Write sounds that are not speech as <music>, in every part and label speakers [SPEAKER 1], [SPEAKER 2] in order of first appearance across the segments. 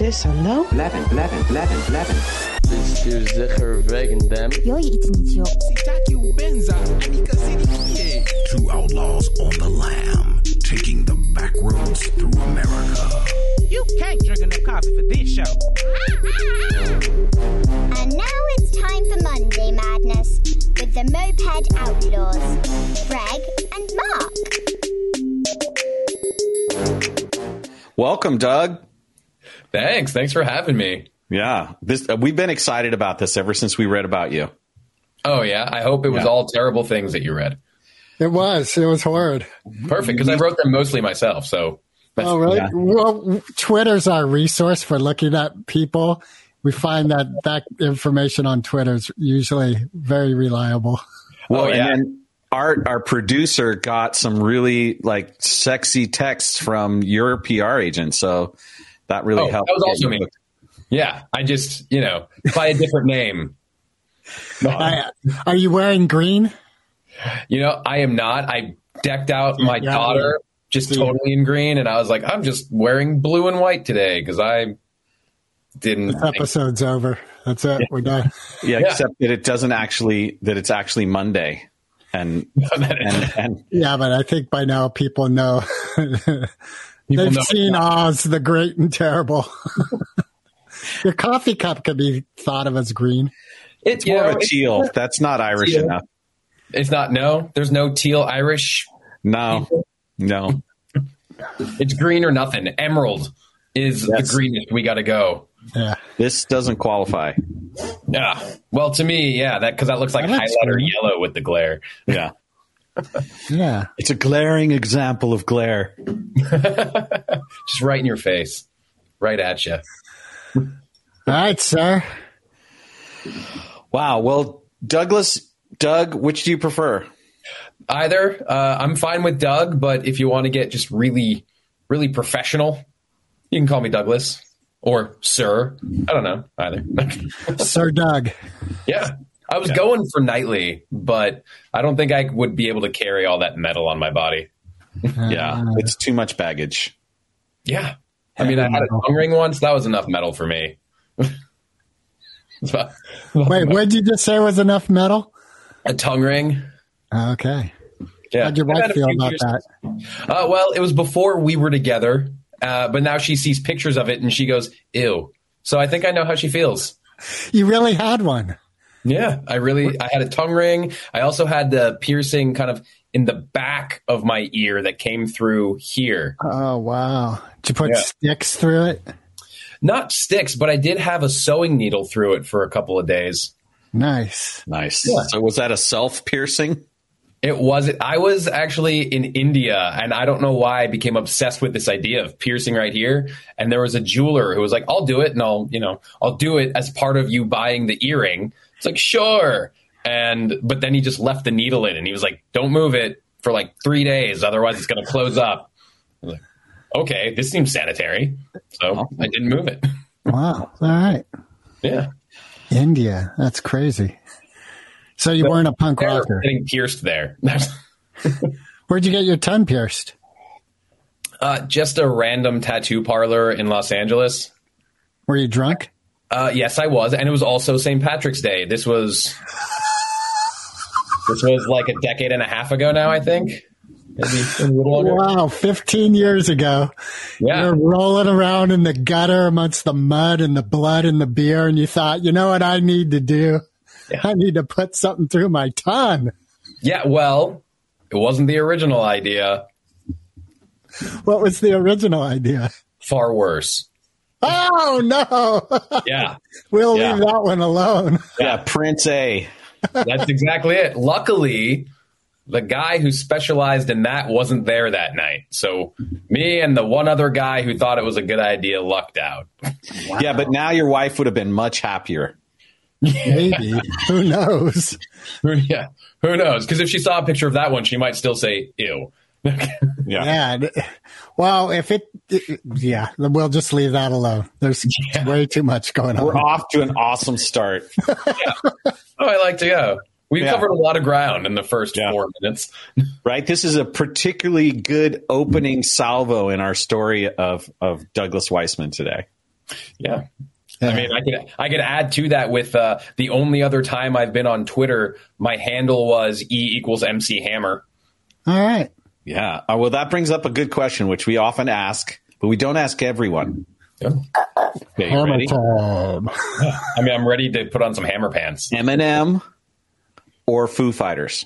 [SPEAKER 1] Sis, hallo?
[SPEAKER 2] Levin, Levin, Levin, Levin.
[SPEAKER 3] Bestuur zeker wegen them.
[SPEAKER 4] Joy iets niet.
[SPEAKER 5] Two outlaws on the lam, taking the back roads through America.
[SPEAKER 6] You can't drink enough coffee for this show.
[SPEAKER 7] And now it's time for Monday Madness with the Moped Outlaws, Greg and Mark.
[SPEAKER 8] Welcome, Doug.
[SPEAKER 9] Thanks. Thanks for having me.
[SPEAKER 8] Yeah, this uh, we've been excited about this ever since we read about you.
[SPEAKER 9] Oh yeah, I hope it was
[SPEAKER 8] Yeah.
[SPEAKER 9] all terrible things that you read.
[SPEAKER 10] It was. It was horrid.
[SPEAKER 9] Perfect, because I wrote them mostly myself. So
[SPEAKER 10] Oh, really?
[SPEAKER 8] yeah.
[SPEAKER 10] Well, Twitter's our resource for looking at people. We find that that information on Twitter is usually very reliable.
[SPEAKER 8] Well,
[SPEAKER 9] Oh, yeah.
[SPEAKER 8] and then Art, our producer, got some really like sexy texts from your PR agent, so that really
[SPEAKER 9] Oh,
[SPEAKER 8] helped.
[SPEAKER 9] that was also me.
[SPEAKER 8] booked.
[SPEAKER 9] yeah, I just you know by a different name. <laughs>
[SPEAKER 10] I, are you wearing green?
[SPEAKER 9] You know, I am not. I decked out my
[SPEAKER 10] Yeah,
[SPEAKER 9] daughter just
[SPEAKER 10] See.
[SPEAKER 9] totally in green, and I was like, I'm just wearing blue and white today because I didn't.
[SPEAKER 10] This
[SPEAKER 9] think-
[SPEAKER 10] episode's over. That's it. We're done. <laughs>
[SPEAKER 8] Yeah,
[SPEAKER 9] Yeah.
[SPEAKER 8] except that it doesn't actually that it's actually Monday, and <laughs> and and
[SPEAKER 10] Yeah, but I think by now people know.
[SPEAKER 9] People
[SPEAKER 10] They've
[SPEAKER 9] know-
[SPEAKER 10] seen Oz the Great and Terrible. <laughs> Your coffee cup could be thought of as green.
[SPEAKER 8] it's
[SPEAKER 9] You
[SPEAKER 8] more
[SPEAKER 9] know,
[SPEAKER 8] of a teal. That's not Irish
[SPEAKER 9] Teal.
[SPEAKER 8] enough.
[SPEAKER 9] It's not. No, there's no teal Irish.
[SPEAKER 8] No, no. <laughs>
[SPEAKER 9] It's green or nothing. Emerald is
[SPEAKER 8] Yes.
[SPEAKER 9] the greenest. We got to go.
[SPEAKER 10] Yeah.
[SPEAKER 8] This doesn't qualify.
[SPEAKER 9] Yeah. Well, to me, yeah, that because that looks like
[SPEAKER 10] That looks
[SPEAKER 9] highlighter
[SPEAKER 10] good.
[SPEAKER 9] yellow with the glare.
[SPEAKER 8] Yeah, <laughs>
[SPEAKER 10] Yeah.
[SPEAKER 8] it's a glaring example of glare. <laughs>
[SPEAKER 9] Just right in your face, right at you.
[SPEAKER 10] All right, sir.
[SPEAKER 8] Wow. Well, Douglas, Doug, which do you prefer?
[SPEAKER 9] Either uh, I'm fine with Doug, but if you want to get just really, really professional, you can call me Douglas or Sir. I don't know either. <laughs>
[SPEAKER 10] Sir Doug.
[SPEAKER 9] yeah. I was going for nightly, but I don't think I would be able to carry all that metal on my body. <laughs>
[SPEAKER 8] Yeah, it's too much baggage.
[SPEAKER 9] Yeah. I mean, I had a tongue ring once. That was enough metal for me. <laughs> So-
[SPEAKER 10] Wait, what did you just say was enough metal?
[SPEAKER 9] a tongue ring.
[SPEAKER 10] Okay.
[SPEAKER 9] Yeah.
[SPEAKER 10] How'd your wife feel about
[SPEAKER 9] years-
[SPEAKER 10] that?
[SPEAKER 9] Uh, well, it was before we were together, uh, but now she sees pictures of it and she goes, "Ew." So I think I know how she feels.
[SPEAKER 10] You really had one.
[SPEAKER 9] Yeah, I really. I had a tongue ring. I also had the piercing kind of in the back of my ear that came through here.
[SPEAKER 10] Oh, wow. Did you put
[SPEAKER 9] Yeah.
[SPEAKER 10] sticks through it?
[SPEAKER 9] Not sticks, but I did have a sewing needle through it for a couple of days.
[SPEAKER 10] Nice.
[SPEAKER 8] Nice.
[SPEAKER 9] Yeah.
[SPEAKER 8] So was that a self piercing?
[SPEAKER 9] It was. I was actually in India, and I don't know why I became obsessed with this idea of piercing right here. And there was a jeweler who was like, "I'll do it, and I'll, you know, I'll do it as part of you buying the earring." It's like, sure. And but then he just left the needle in, and he was like, "Don't move it for like three days, otherwise it's going to close up." I was like, "Okay, this seems sanitary," so I didn't move it. <laughs>
[SPEAKER 10] Wow. All right.
[SPEAKER 9] Yeah,
[SPEAKER 10] India. That's crazy. So you weren't a punk rocker.
[SPEAKER 9] getting pierced there. <laughs>
[SPEAKER 10] Where'd you get your tongue pierced?
[SPEAKER 9] uh, just a random tattoo parlor in Los Angeles.
[SPEAKER 10] Were you drunk?
[SPEAKER 9] Uh, yes, I was, and it was also St. Patrick's Day. This was this was like a decade and a half ago now, I think. Maybe a little longer.
[SPEAKER 10] Wow, 15 years ago.
[SPEAKER 9] Yeah,
[SPEAKER 10] You're rolling around in the gutter amongst the mud and the blood and the beer, and you thought, you know what I need to do?
[SPEAKER 9] Yeah.
[SPEAKER 10] I need to put something through my tongue.
[SPEAKER 9] yeah. Well, it wasn't the original idea.
[SPEAKER 10] What was the original idea?
[SPEAKER 9] Far worse.
[SPEAKER 10] Oh, no.
[SPEAKER 9] Yeah, <laughs>
[SPEAKER 10] we'll
[SPEAKER 9] Yeah.
[SPEAKER 10] leave that one alone.
[SPEAKER 8] Yeah, Prince A.
[SPEAKER 9] that's exactly it. Luckily, the guy who specialized in that wasn't there that night. So me and the one other guy who thought it was a good idea lucked out.
[SPEAKER 8] Yeah, but now your wife would have been much happier.
[SPEAKER 10] Maybe. Who knows? <laughs>
[SPEAKER 9] yeah, who knows? Because if she saw a picture of that one, she might still say "ew." <laughs>
[SPEAKER 8] Yeah.
[SPEAKER 10] Yeah. Well, if it, it- yeah, we'll just leave that alone. There's way too much going on.
[SPEAKER 8] We're off to an awesome start. <laughs>
[SPEAKER 9] Oh, I like to go. We
[SPEAKER 8] Yeah.
[SPEAKER 9] covered a lot of ground in the first
[SPEAKER 8] Yeah.
[SPEAKER 9] four minutes. <laughs>
[SPEAKER 8] Right? This is a particularly good opening salvo in our story of, of Douglas Weissman today.
[SPEAKER 9] Yeah. I mean, I could I could add to that with uh, the only other time I've been on Twitter, my handle was E equals MC Hammer.
[SPEAKER 10] All right.
[SPEAKER 8] Yeah. Uh, well, that brings up a good question, which we often ask, but we don't ask everyone.
[SPEAKER 9] Yeah.
[SPEAKER 8] Okay,
[SPEAKER 10] Hammer
[SPEAKER 8] ready?
[SPEAKER 10] time. <laughs>
[SPEAKER 9] I mean, I'm ready to put on some hammer pants.
[SPEAKER 8] Eminem or Foo Fighters?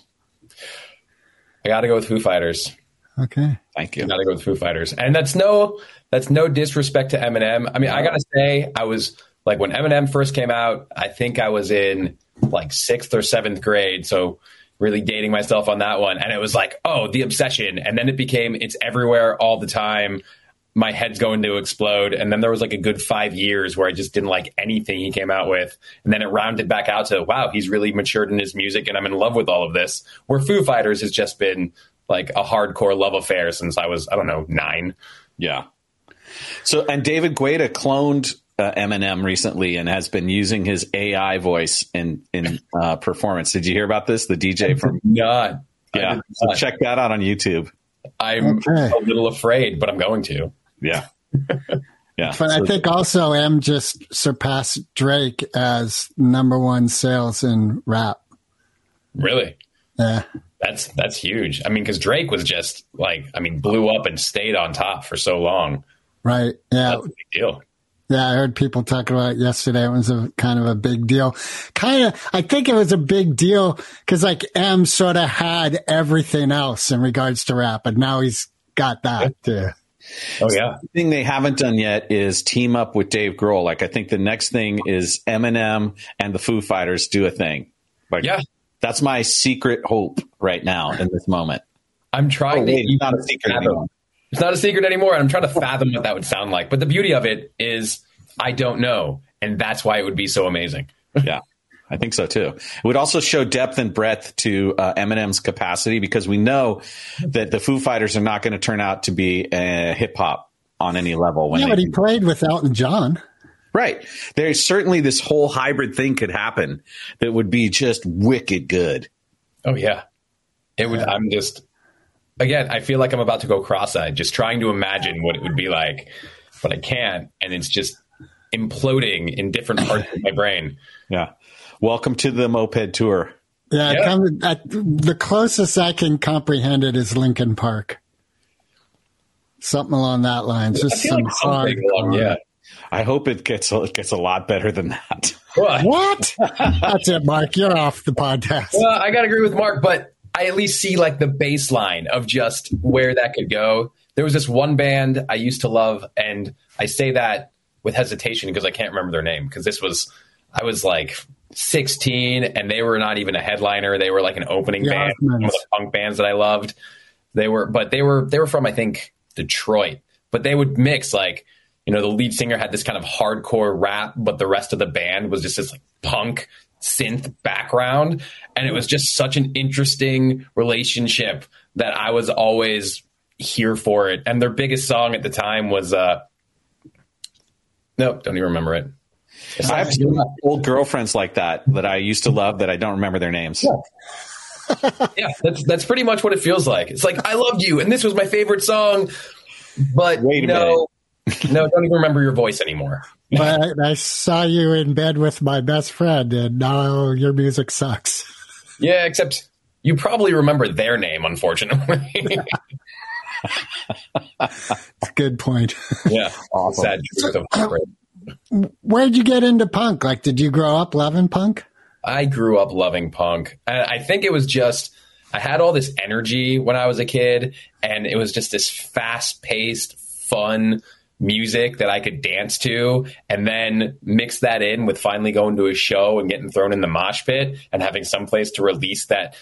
[SPEAKER 9] I got to go with Foo Fighters.
[SPEAKER 10] Okay.
[SPEAKER 8] Thank you.
[SPEAKER 9] I got to go with Foo Fighters, and that's no that's no disrespect to Eminem. I mean, I gotta say, I was like when Eminem first came out. I think I was in like sixth or seventh grade, so really dating myself on that one. And it was like, oh, the obsession, and then it became it's everywhere all the time. My head's going to explode, and then there was like a good five years where I just didn't like anything he came out with, and then it rounded back out to wow, he's really matured in his music, and I'm in love with all of this. Where Foo Fighters has just been like a hardcore love affair since I was I don't know nine.
[SPEAKER 8] Yeah. So, and David Guetta cloned uh, Eminem recently and has been using his AI voice in in uh, performance. Did you hear about this? The DJ from
[SPEAKER 9] Not.
[SPEAKER 8] Yeah.
[SPEAKER 9] did
[SPEAKER 8] So check that out on YouTube.
[SPEAKER 9] I'm
[SPEAKER 10] Okay.
[SPEAKER 9] a little afraid, but I'm going to.
[SPEAKER 8] Yeah. <laughs> Yeah.
[SPEAKER 10] But I think also M just surpassed Drake as number one sales in rap.
[SPEAKER 9] Really?
[SPEAKER 10] Yeah.
[SPEAKER 9] That's that's huge. I mean, because Drake was just like, I mean, blew up and stayed on top for so long.
[SPEAKER 10] Right. Yeah.
[SPEAKER 9] That's a big deal.
[SPEAKER 10] Yeah, I heard people talking about it yesterday. It was a kind of a big deal. Kind of, I think it was a big deal because like M sort of had everything else in regards to rap, and now he's got that too.
[SPEAKER 9] Oh yeah,
[SPEAKER 8] The thing they haven't done yet is team up with Dave Grohl. Like I think the next thing is Eminem and the Foo Fighters do a thing. Like
[SPEAKER 9] Yeah.
[SPEAKER 8] that's my secret hope right now in this moment.
[SPEAKER 9] I'm
[SPEAKER 8] Oh,
[SPEAKER 9] trying
[SPEAKER 8] wait,
[SPEAKER 9] to.
[SPEAKER 8] it's not a secret
[SPEAKER 9] fathom-
[SPEAKER 8] anymore.
[SPEAKER 9] It's not a secret anymore, and I'm trying to fathom what that would sound like. But the beauty of it is, I don't know, and that's why it would be so amazing.
[SPEAKER 8] Yeah, I think so too. It would also show depth and breadth to uh, Eminem's capacity because we know that the Foo Fighters are not going to turn out to be uh, hip hop on any level. When
[SPEAKER 10] Yeah, but he played with Elton John.
[SPEAKER 8] right, there's certainly this whole hybrid thing could happen that would be just wicked good.
[SPEAKER 9] Oh yeah, it would. I'm just again. I feel like I'm about to go cross-eyed, just trying to imagine what it would be like, but I can't, and it's just imploding in different parts of my brain. <laughs>
[SPEAKER 8] Yeah. Welcome to the moped tour.
[SPEAKER 10] Yeah, it
[SPEAKER 9] Yeah.
[SPEAKER 10] come- at, the closest I can comprehend it is Linkin Park. Something along that line. Just some
[SPEAKER 9] like
[SPEAKER 10] hard.
[SPEAKER 9] along, yeah.
[SPEAKER 8] I hope it gets it gets a lot better than that.
[SPEAKER 9] Well,
[SPEAKER 10] What? <laughs> That's it, Mark. You're off the podcast.
[SPEAKER 9] Well, I gotta agree with Mark, but I at least see like the baseline of just where that could go. There was this one band I used to love, and I say that with hesitation because I can't remember their name. Because this was, I was like 16, and they were not even a headliner. They were like an opening
[SPEAKER 10] The
[SPEAKER 9] band, one of the punk bands that I loved. They were, but they were they were from I think Detroit, but they would mix like. You know, the lead singer had this kind of hardcore rap, but the rest of the band was just this like punk synth background. And it was just such an interesting relationship that I was always here for it. And their biggest song at the time was, uh, nope, don't even remember it.
[SPEAKER 8] I have old girlfriends like that that I used to love that I don't remember their names.
[SPEAKER 9] Yeah, <laughs> that's, that's pretty much what it feels like. It's like, I loved you and this was my favorite song, but
[SPEAKER 8] Wait a
[SPEAKER 9] no, no, don't even remember your voice anymore. <laughs>
[SPEAKER 10] But I, I saw you in bed with my best friend, and now your music sucks.
[SPEAKER 9] Yeah, except you probably remember their name, unfortunately.
[SPEAKER 10] Good point.
[SPEAKER 9] yeah, sad truth of heartbreak.
[SPEAKER 10] Where'd you get into punk? Like, did you grow up loving punk?
[SPEAKER 9] I grew up loving punk. And I think it was just, I had all this energy when I was a kid, and it was just this fast paced, fun music that I could dance to, and then mix that in with finally going to a show and getting thrown in the mosh pit and having some place to release that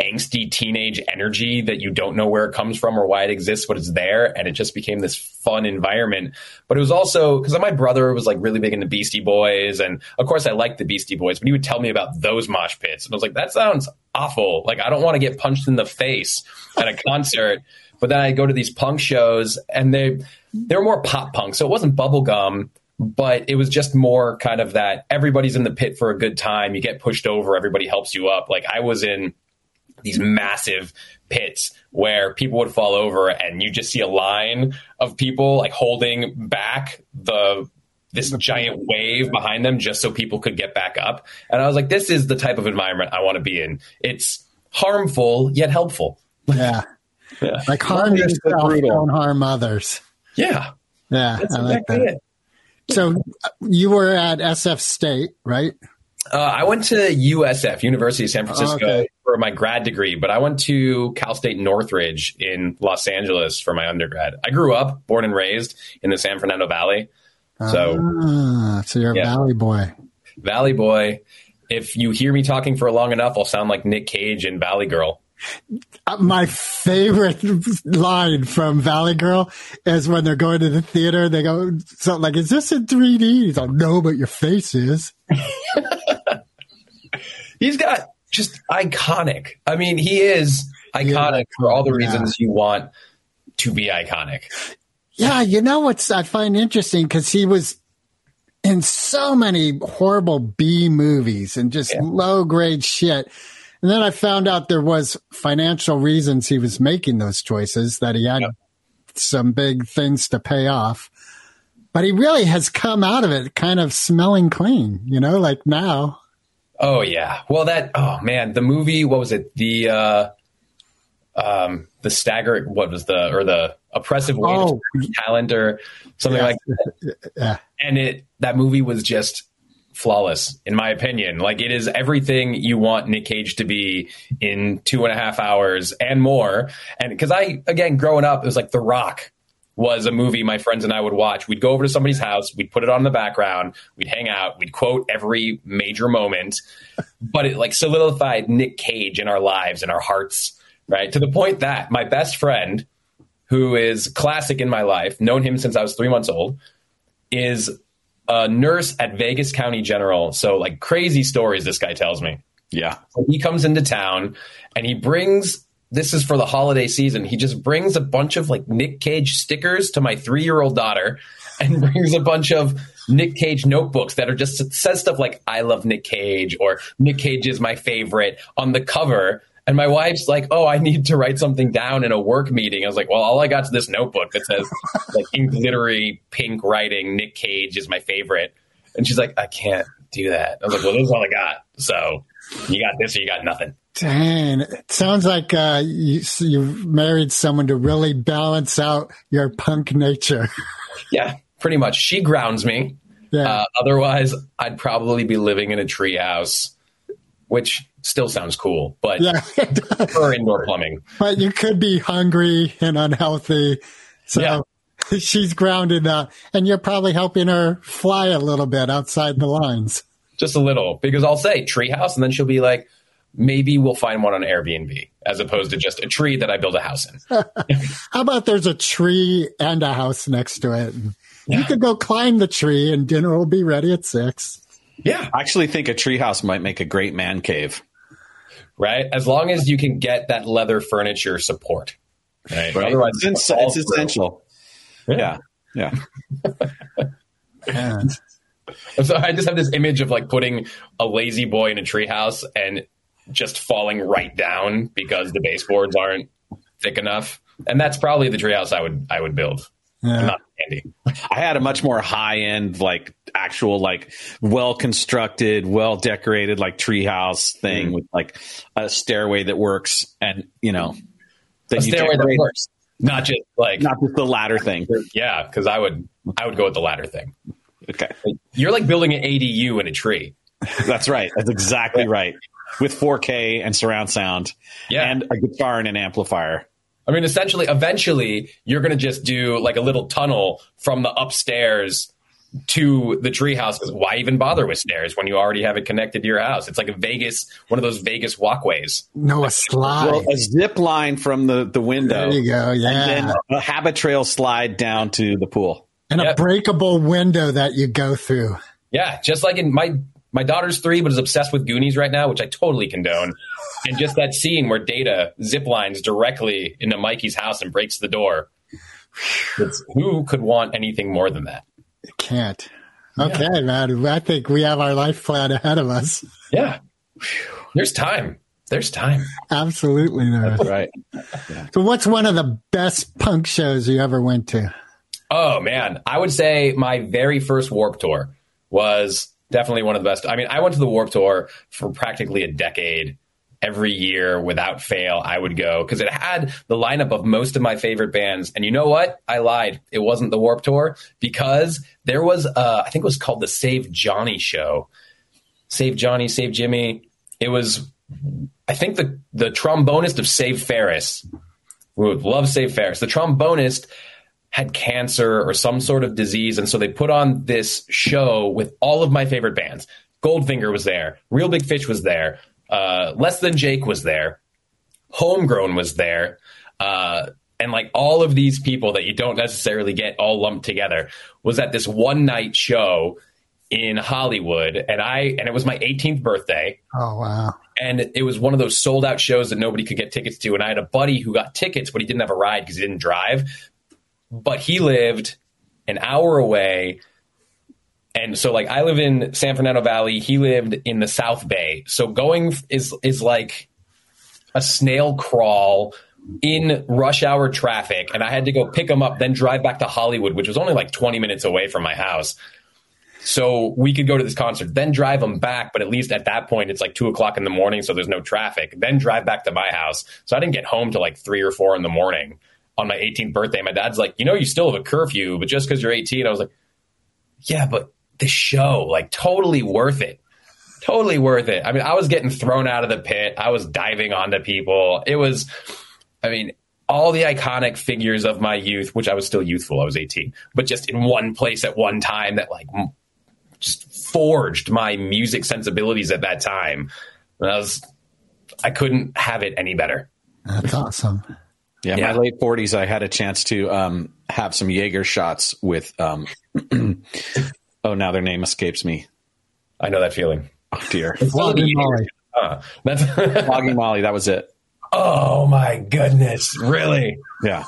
[SPEAKER 9] angsty teenage energy that you don't know where it comes from or why it exists, but it's there. And it just became this fun environment. But it was also because my brother was like really big into Beastie Boys. And of course, I liked the Beastie Boys, but he would tell me about those mosh pits. And I was like, that sounds awful. Like, I don't want to get punched in the face at a concert. But then I go to these punk shows and they, they were more pop punk. So it wasn't bubblegum but it was just more kind of that everybody's in the pit for a good time. You get pushed over, everybody helps you up. Like I was in these massive pits where people would fall over and you just see a line of people like holding back the this giant wave behind them just so people could get back up. And I was like, this is the type of environment I want to be in. It's harmful yet helpful.
[SPEAKER 10] Yeah. <laughs>
[SPEAKER 9] Yeah.
[SPEAKER 10] Like harm yourself, don't harm others.
[SPEAKER 9] Yeah.
[SPEAKER 10] Yeah,
[SPEAKER 9] That's
[SPEAKER 10] I like
[SPEAKER 9] exactly
[SPEAKER 10] that.
[SPEAKER 9] it.
[SPEAKER 10] So uh, you were at SF State, right?
[SPEAKER 9] Uh, I went to USF, University of San Francisco,
[SPEAKER 10] Okay.
[SPEAKER 9] for my grad degree, but I went to Cal State Northridge in Los Angeles for my undergrad. I grew up, born and raised in the San Fernando Valley. So,
[SPEAKER 10] Ah, so you're a
[SPEAKER 9] Yeah.
[SPEAKER 10] Valley boy.
[SPEAKER 9] Valley boy. If you hear me talking for long enough, I'll sound like Nick Cage in Valley Girl.
[SPEAKER 10] Uh, my favorite line from Valley Girl is when they're going to the theater. They go, so like, is this in 3D? He's like, no, but your face is. <laughs>
[SPEAKER 9] He's got just iconic. I mean, he is iconic for all the
[SPEAKER 10] Yeah.
[SPEAKER 9] reasons you want to be iconic.
[SPEAKER 10] Yeah, you know what's I find interesting because he was in so many horrible B movies and just low grade shit. And then I found out there was financial reasons he was making those choices, that he had
[SPEAKER 9] Yep.
[SPEAKER 10] some big things to pay off. But he really has come out of it kind of smelling clean, you know, like now.
[SPEAKER 9] Oh yeah. Well, that. Oh man, the movie. What was it? The uh, um, the stagger. What was the or the oppressive weight
[SPEAKER 10] Oh.
[SPEAKER 9] talent or something
[SPEAKER 10] Yeah.
[SPEAKER 9] like that. <laughs>
[SPEAKER 10] Yeah.
[SPEAKER 9] And it that movie was just flawless in my opinion. Like it is everything you want Nick Cage to be in two and a half hours and more. And because I again growing up, it was like The Rock was a movie my friends and I would watch. We'd go over to somebody's house, we'd put it on in the background, we'd hang out, we'd quote every major moment, <laughs> but it like solidified Nick Cage in our lives and our hearts, right? To the point that my best friend, who is classic in my life, known him since I was three months old, is a nurse at Vegas County General. So like crazy stories this guy tells me.
[SPEAKER 8] Yeah.
[SPEAKER 9] So he comes into town and he brings this is for the holiday season. He just brings a bunch of like Nick Cage stickers to my three year old daughter and <laughs> brings a bunch of Nick Cage notebooks that are just says stuff like I love Nick Cage or Nick Cage is my favorite on the cover. And my wife's like, "Oh, I need to write something down in a work meeting." I was like, "Well, all I got is this notebook that says like in glittery pink writing, Nick Cage is my favorite." And she's like, "I can't do that." I was like, "Well, this is all I got." So you got this or you got nothing.
[SPEAKER 10] Dang, it sounds like uh, you, you married someone to really balance out your punk nature. <laughs>
[SPEAKER 9] Yeah, pretty much. She grounds me.
[SPEAKER 10] Yeah.
[SPEAKER 9] Uh, otherwise, I'd probably be living in a treehouse, which still sounds cool, but
[SPEAKER 10] yeah.
[SPEAKER 9] for indoor plumbing. <laughs>
[SPEAKER 10] but you could be hungry and unhealthy. So
[SPEAKER 9] Yeah. <laughs>
[SPEAKER 10] she's grounded uh, and you're probably helping her fly a little bit outside the lines.
[SPEAKER 9] Just a little, because I'll say treehouse, and then she'll be like, maybe we'll find one on Airbnb, as opposed to just a tree that I build a house in. <laughs>
[SPEAKER 10] How about there's a tree and a house next to it? You could go climb the tree and dinner will be ready at six.
[SPEAKER 9] Yeah,
[SPEAKER 8] I actually think a treehouse might make a great man cave.
[SPEAKER 9] right. As long as you can get that leather furniture support. Right.
[SPEAKER 8] Right?
[SPEAKER 9] Otherwise,
[SPEAKER 8] it's, it's, it's essential. Yeah. Yeah.
[SPEAKER 10] And <laughs>
[SPEAKER 9] So I just have this image of like putting a lazy boy in a treehouse and just falling right down because the baseboards aren't thick enough. And that's probably the treehouse I would I would build.
[SPEAKER 10] Yeah.
[SPEAKER 9] Not Andy.
[SPEAKER 8] I had a much more high end, like actual, like well constructed, well decorated, like treehouse thing
[SPEAKER 9] Mm.
[SPEAKER 8] with like a stairway that works, and you know,
[SPEAKER 9] A
[SPEAKER 8] that you
[SPEAKER 9] stairway that works. Not just like
[SPEAKER 8] not just the ladder thing.
[SPEAKER 9] yeah, because I would I would go with the latter thing.
[SPEAKER 8] Okay,
[SPEAKER 9] You're like building an ADU in a tree.
[SPEAKER 8] that's right. That's exactly right. With 4K and surround sound,
[SPEAKER 9] Yeah.
[SPEAKER 8] and a guitar and an amplifier.
[SPEAKER 9] I mean, essentially, eventually, you're going to just do like a little tunnel from the upstairs to the treehouse. Because why even bother with stairs when you already have it connected to your house? It's like a Vegas, one of those Vegas walkways.
[SPEAKER 10] no, a slide.
[SPEAKER 8] Well, a zip line from the the window,
[SPEAKER 10] there you go.
[SPEAKER 8] and
[SPEAKER 10] Yeah.
[SPEAKER 8] then a habit trail slide down to the pool.
[SPEAKER 10] And a breakable window that you go through.
[SPEAKER 9] Yeah, just like in my my daughter's three, but is obsessed with Goonies right now, which I totally condone. And just that scene where Data ziplines directly into Mikey's house and breaks the door. It's, who could want anything more than that?
[SPEAKER 10] Can't. Okay, man. I think we have our life plan ahead of us.
[SPEAKER 9] Yeah, there's time. There's time.
[SPEAKER 10] Absolutely. There is.
[SPEAKER 8] Right.
[SPEAKER 10] So, what's one of the best punk shows you ever went to?
[SPEAKER 9] Oh man, I would say my very first Warped Tour was definitely one of the best. I mean, I went to the Warped Tour for practically a decade. Every year, without fail, I would go because it had the lineup of most of my favorite bands. And you know what? I lied. It wasn't the Warped Tour because there was, uh, I think it was called the Save Johnny Show. Save Johnny, Save Jimmy. It was, I think the the trombonist of Save Ferris. We would love Save Ferris. The trombonist had cancer or some sort of disease. And so they put on this show with all of my favorite bands. Goldfinger was there. Real Big Fish was there. Uh, Less Than Jake was there. Homegrown was there. Uh, and like all of these people that you don't necessarily get all lumped together was at this one night show in Hollywood. And I, and it was my 18th birthday
[SPEAKER 10] Oh wow.
[SPEAKER 9] and it was one of those sold out shows that nobody could get tickets to. And I had a buddy who got tickets, but he didn't have a ride because he didn't drive. But he lived an hour away. And so like I live in San Fernando Valley, he lived in the South Bay. So going is is like a snail crawl in rush hour traffic and I had to go pick him up then drive back to Hollywood, which was only like 20 minutes away from my house. So we could go to this concert, then drive them back. But at least at that point, it's like two o'clock in the morning, so there's no traffic. Then drive back to my house. So I didn't get home till like three or four in the morning on my 18th birthday. My dad's like, you know, you still have a curfew, but just because you're 18, I was like, yeah, but the show, like, totally worth it. Totally worth it. I mean, I was getting thrown out of the pit. I was diving onto people. It was, I mean, all the iconic figures of my youth, which I was still youthful. I was 18, but just in one place at one time that like just forged my music sensibilities at that time. And I was, I couldn't have it any better.
[SPEAKER 10] That's awesome.
[SPEAKER 8] Yeah,
[SPEAKER 9] Yeah.
[SPEAKER 8] my late forties, I had a chance to um, have some Jaeger shots with. Um, <clears throat> oh, now their name escapes me.
[SPEAKER 9] I know that feeling.
[SPEAKER 8] Oh dear,
[SPEAKER 10] Flogging Molly.
[SPEAKER 9] Uh, that's <laughs>
[SPEAKER 8] Flogging Molly. That was it.
[SPEAKER 9] oh my goodness, really?
[SPEAKER 8] Yeah,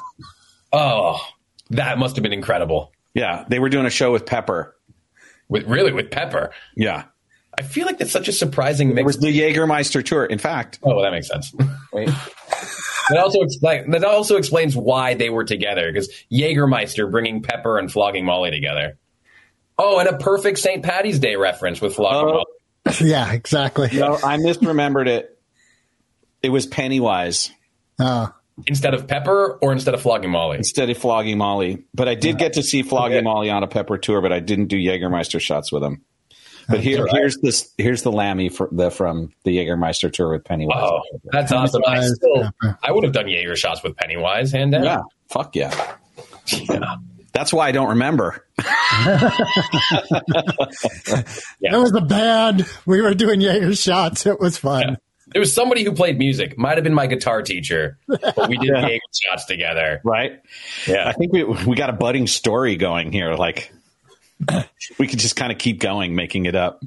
[SPEAKER 9] Oh, that must have been incredible.
[SPEAKER 8] yeah. They were doing a show with Pepper.
[SPEAKER 9] With really with Pepper,
[SPEAKER 8] Yeah,
[SPEAKER 9] I feel like that's such a surprising mix.
[SPEAKER 8] it
[SPEAKER 9] mix.
[SPEAKER 8] was the Jägermeister tour. In fact,
[SPEAKER 9] oh, well, that makes sense. <laughs> that also explain, that also explains why they were together because Jägermeister bringing Pepper and Flogging Molly together. Oh, and a perfect St. Patty's Day reference with Flogging
[SPEAKER 8] Oh.
[SPEAKER 9] Molly. <laughs>
[SPEAKER 10] Yeah, exactly.
[SPEAKER 8] no, I misremembered it. It was Pennywise
[SPEAKER 10] Oh,
[SPEAKER 9] Instead of Pepper or instead of Flogging Molly?
[SPEAKER 8] instead of Flogging Molly. But I did get to see Flogging
[SPEAKER 9] Okay.
[SPEAKER 8] Molly on a Pepper tour, but I didn't do Jägermeister shots with him. But here,
[SPEAKER 9] all right.
[SPEAKER 8] here's this. Here's the Lammy for the from the Jägermeister tour with Pennywise.
[SPEAKER 9] Oh, that's awesome. I, still, I would have done Jaeger shots with Pennywise, hand down.
[SPEAKER 8] yeah, fuck yeah.
[SPEAKER 9] Yeah.
[SPEAKER 8] That's why I don't remember. <laughs> <laughs>
[SPEAKER 10] it was a band. We were doing Jaeger shots. It was fun.
[SPEAKER 9] It was somebody who played music. Might have been my guitar teacher, but we did <laughs> Jaeger shots together.
[SPEAKER 8] Right?
[SPEAKER 9] Yeah.
[SPEAKER 8] I think we we got a budding story going here. Like <coughs> we could just kind of keep going, making it up.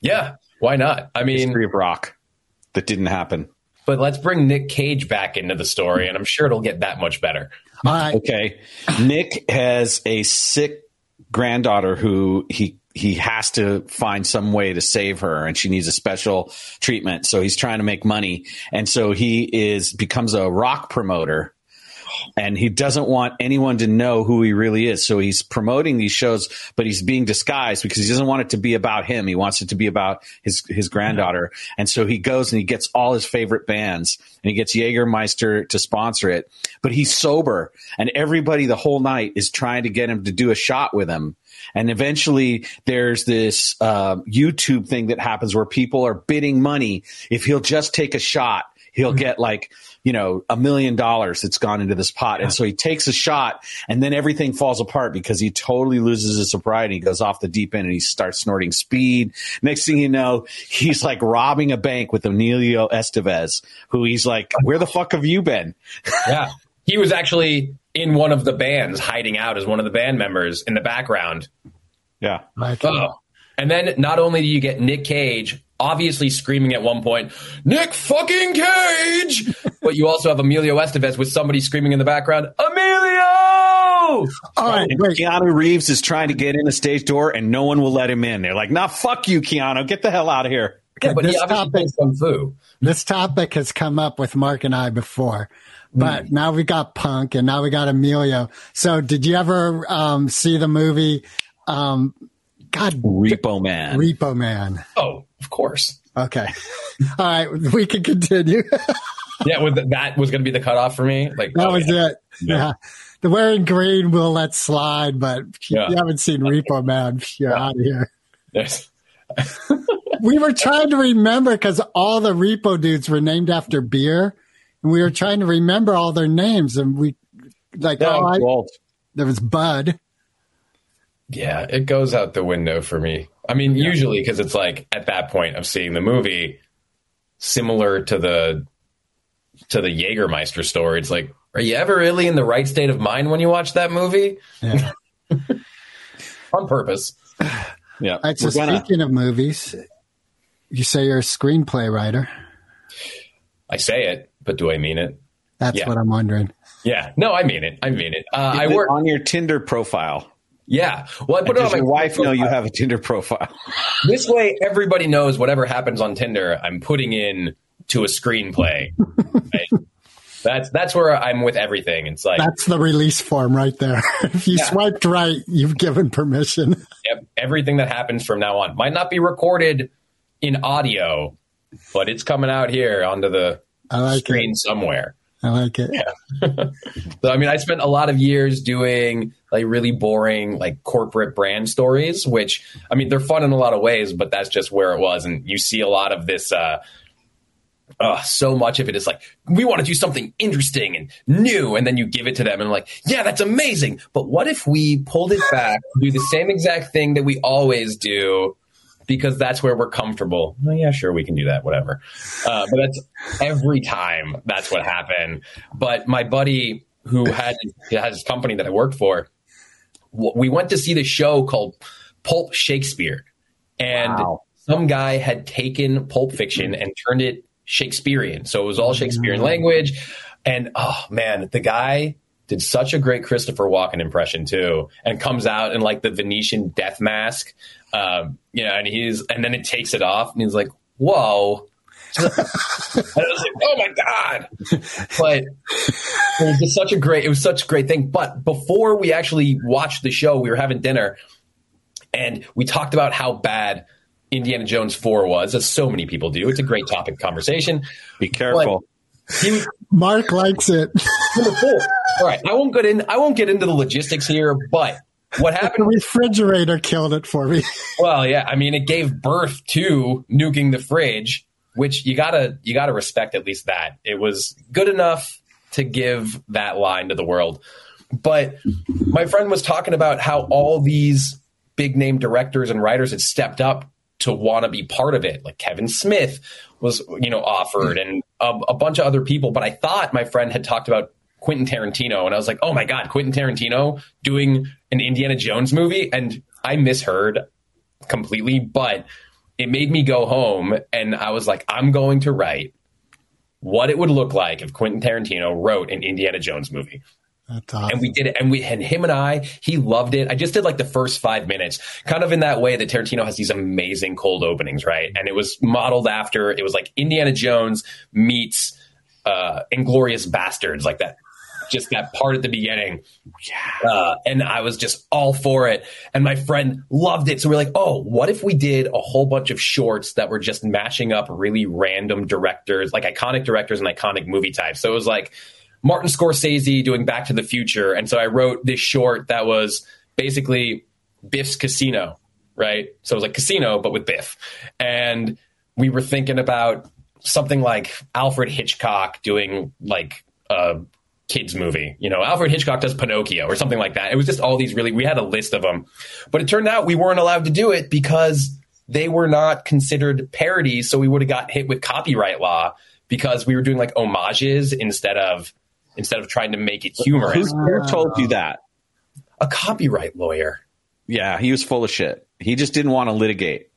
[SPEAKER 9] Yeah. Why not? I mean,
[SPEAKER 8] History of rock that didn't happen.
[SPEAKER 9] but let's bring Nick Cage back into the story, and I'm sure it'll get that much better.
[SPEAKER 10] All right.
[SPEAKER 8] Uh, okay, Nick has a sick granddaughter who he he has to find some way to save her and she needs a special treatment so he's trying to make money and so he is becomes a rock promoter and he doesn't want anyone to know who he really is. So he's promoting these shows but he's being disguised because he doesn't want it to be about him. He wants it to be about his his granddaughter. And so he goes and he gets all his favorite bands and he gets Jägermeister to sponsor it. But he's sober and everybody the whole night is trying to get him to do a shot with him. And eventually there's this uh, YouTube thing that happens where people are bidding money. If he'll just take a shot he'll get like you know a million dollars that's gone into this pot. And so he takes a shot and then everything falls apart because he totally loses his sobriety. He goes off the deep end and he starts snorting speed. Next thing you know he's like robbing a bank with emilio estevez who he's like where the fuck have you been? <laughs>
[SPEAKER 9] Yeah. He was actually in one of the bands, hiding out as one of the band members in the background.
[SPEAKER 8] yeah.
[SPEAKER 9] Oh. And then not only do you get Nick Cage obviously screaming at one point, Nick fucking Cage, but you also have Emilio Estevez with somebody screaming in the background, Emilio!
[SPEAKER 10] all right.
[SPEAKER 8] and Keanu Reeves is trying to get in the stage door and no one will let him in. They're like, nah, fuck you, Keanu. Get the hell out of here.
[SPEAKER 9] Yeah, but
[SPEAKER 10] This
[SPEAKER 9] obviously
[SPEAKER 10] topic-
[SPEAKER 9] Kung Fu.
[SPEAKER 10] This topic has come up with Mark and I before, but now we got Punk and now we got Emilio. So did you ever um, see the movie? Um, God,
[SPEAKER 8] Repo Man.
[SPEAKER 10] Repo Man.
[SPEAKER 9] Oh, of course.
[SPEAKER 10] Okay. <laughs> All right. We can continue. <laughs>
[SPEAKER 9] Yeah, with that was going to be the cutoff for me. Like
[SPEAKER 10] That
[SPEAKER 9] oh,
[SPEAKER 10] was
[SPEAKER 9] yeah.
[SPEAKER 10] it. Yeah. The wearing green will let slide, but
[SPEAKER 9] Yeah.
[SPEAKER 10] you haven't seen Repo Man, you're out of here.
[SPEAKER 9] There's- <laughs>
[SPEAKER 10] We were trying to remember because all the Repo dudes were named after beer, and we were trying to remember all their names, and we like
[SPEAKER 9] Yeah,
[SPEAKER 10] oh, I,
[SPEAKER 8] Walt.
[SPEAKER 10] there was Bud.
[SPEAKER 9] Yeah, it goes out the window for me. I mean, usually because it's like at that point of seeing the movie, similar to the to the Jägermeister story. It's like, are you ever really in the right state of mind when you watch that movie?
[SPEAKER 10] Yeah. <laughs>
[SPEAKER 9] On purpose.
[SPEAKER 8] Yeah.
[SPEAKER 10] All right, so
[SPEAKER 8] gonna-
[SPEAKER 10] speaking of movies, you say you're a screenplay writer.
[SPEAKER 9] I say it, but do I mean it?
[SPEAKER 10] That's
[SPEAKER 9] Yeah.
[SPEAKER 10] what I'm wondering.
[SPEAKER 9] Yeah. No, I mean it. I mean it. Uh, I
[SPEAKER 8] Is it
[SPEAKER 9] work.
[SPEAKER 8] on your Tinder profile.
[SPEAKER 9] Yeah. Well, I put it on my
[SPEAKER 8] your wife know you have a Tinder profile? <laughs>
[SPEAKER 9] This way, everybody knows whatever happens on Tinder, I'm putting in to a screenplay. Right? That's that's where I'm with everything. It's like,
[SPEAKER 10] That's the release form right there. <laughs> if you
[SPEAKER 9] Yeah.
[SPEAKER 10] swiped right, you've given permission. <laughs>
[SPEAKER 9] yep, everything that happens from now on might not be recorded in audio, but it's coming out here onto the
[SPEAKER 10] like
[SPEAKER 9] screen
[SPEAKER 10] it.
[SPEAKER 9] somewhere.
[SPEAKER 10] I like it. <laughs>
[SPEAKER 9] So I mean, I spent a lot of years doing like really boring like corporate brand stories, which I mean they're fun in a lot of ways, but that's just where it was. And you see a lot of this. uh uh, so much of it is like we want to do something interesting and new, and then you give it to them and like, yeah, that's amazing. But what if we pulled it back, do the same exact thing that we always do, because that's where we're comfortable. Well, yeah, sure, we can do that, whatever. Uh, but that's every time that's what happened. But my buddy who had has his company that I worked for, we went to see the show called Pulp Shakespeare, and
[SPEAKER 8] Wow.
[SPEAKER 9] some guy had taken Pulp Fiction and turned it Shakespearean. So it was all Shakespearean language, and oh man, the guy did such a great Christopher Walken impression too, and comes out in like the Venetian death mask, um, you know, and he's and then it takes it off, and he's like, "Whoa." <laughs> and I was like, "Oh my god!" But it was just such a great. It was such a great thing. But before we actually watched the show, we were having dinner, and we talked about how bad Indiana Jones Four was, as so many people do. It's a great topic of conversation.
[SPEAKER 8] Be careful.
[SPEAKER 9] He was
[SPEAKER 10] Mark likes it.
[SPEAKER 9] number four. All right, I won't get in. I won't get into the logistics here, but what
[SPEAKER 10] The
[SPEAKER 9] happened?
[SPEAKER 10] refrigerator killed it for me. <laughs>
[SPEAKER 9] Well, yeah, I mean, it gave birth to nuking the fridge, which you gotta you gotta respect at least that it was good enough to give that line to the world. But my friend was talking about how all these big name directors and writers had stepped up to want to be part of it. Like Kevin Smith was, you know, offered and a, a bunch of other people. But I thought my friend had talked about Quentin Tarantino, and I was like, oh my God, Quentin Tarantino doing an Indiana Jones movie. And I misheard completely, but it made me go home and I was like, I'm going to write what it would look like if Quentin Tarantino wrote an Indiana Jones movie.
[SPEAKER 10] Awesome.
[SPEAKER 9] And we did it. And we and him and I, he loved it. I just did like the first five minutes, kind of in that way that Tarantino has these amazing cold openings, right? And it was modeled after it was like Indiana Jones meets uh Inglourious Basterds, like that. Just that part at the beginning. Uh, and I was just all for it. And my friend loved it. So we're like, oh, what if we did a whole bunch of shorts that were just mashing up really random directors, like iconic directors and iconic movie types? So it was like Martin Scorsese doing Back to the Future. And so I wrote this short that was basically Biff's Casino, right? So it was like Casino, but with Biff. And we were thinking about something like Alfred Hitchcock doing like a kids movie. You know, Alfred Hitchcock does Pinocchio or something like that. It was just all these really, we had a list of them. But it turned out we weren't allowed to do it because they were not considered parodies. So we would have got hit with copyright law because we were doing like homages instead of instead of trying to make it humorous.
[SPEAKER 8] Who, who told you that?
[SPEAKER 9] A copyright lawyer.
[SPEAKER 8] Yeah, he was full of shit. He just didn't want to litigate.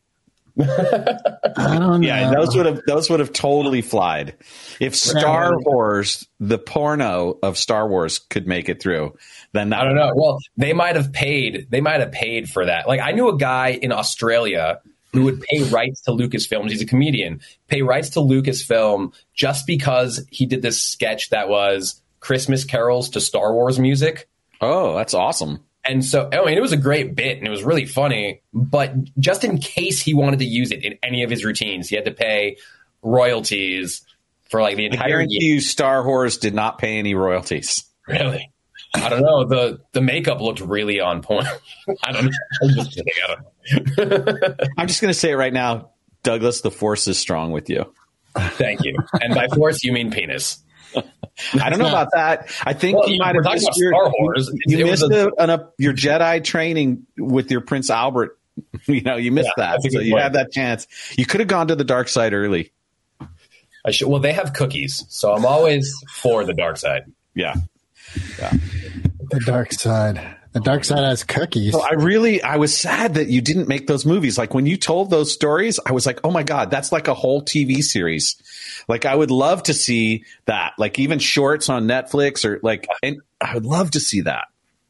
[SPEAKER 10] I don't know.
[SPEAKER 8] Yeah, those would have those would have totally flied. If Star Wars, the porno of Star Wars, could make it through, then that,
[SPEAKER 9] I don't know. Well, they might have paid. They might have paid for that. Like I knew a guy in Australia who would pay rights to Lucasfilm. He's a comedian. Pay rights to Lucasfilm just because he did this sketch that was Christmas carols to Star Wars music.
[SPEAKER 8] Oh, that's awesome.
[SPEAKER 9] And so, I mean, it was a great bit and it was really funny. But just in case he wanted to use it in any of his routines, he had to pay royalties for like the
[SPEAKER 8] I
[SPEAKER 9] entire
[SPEAKER 8] guarantee
[SPEAKER 9] year.
[SPEAKER 8] you, Star Wars did not pay any royalties.
[SPEAKER 9] Really? I don't know. The the makeup looked really on point. <laughs> I don't know. I'm just kidding. I don't know. <laughs>
[SPEAKER 8] I'm just going to say it right now, Douglas. The Force is strong with you.
[SPEAKER 9] Thank you. And by force, you mean penis. <laughs>
[SPEAKER 8] I don't know about that. I think
[SPEAKER 9] Well,
[SPEAKER 8] you
[SPEAKER 9] you-
[SPEAKER 8] might have missed your,
[SPEAKER 9] Star Wars.
[SPEAKER 8] You,
[SPEAKER 9] It
[SPEAKER 8] missed
[SPEAKER 9] a-
[SPEAKER 8] a, an, a, your Jedi training with your Prince Albert. <laughs> You know, you missed
[SPEAKER 9] Yeah,
[SPEAKER 8] that. So you
[SPEAKER 9] point.
[SPEAKER 8] had that chance. You could have gone to the dark side early.
[SPEAKER 9] I should, well, they have cookies, so I'm always for the dark side.
[SPEAKER 8] Yeah. Yeah.
[SPEAKER 10] The dark side. The dark side has cookies.
[SPEAKER 8] So I really, I was sad that you didn't make those movies. Like when you told those stories, I was like, oh my God, that's like a whole TV series. Like I would love to see that, like even shorts on Netflix or like, and I would love to see that.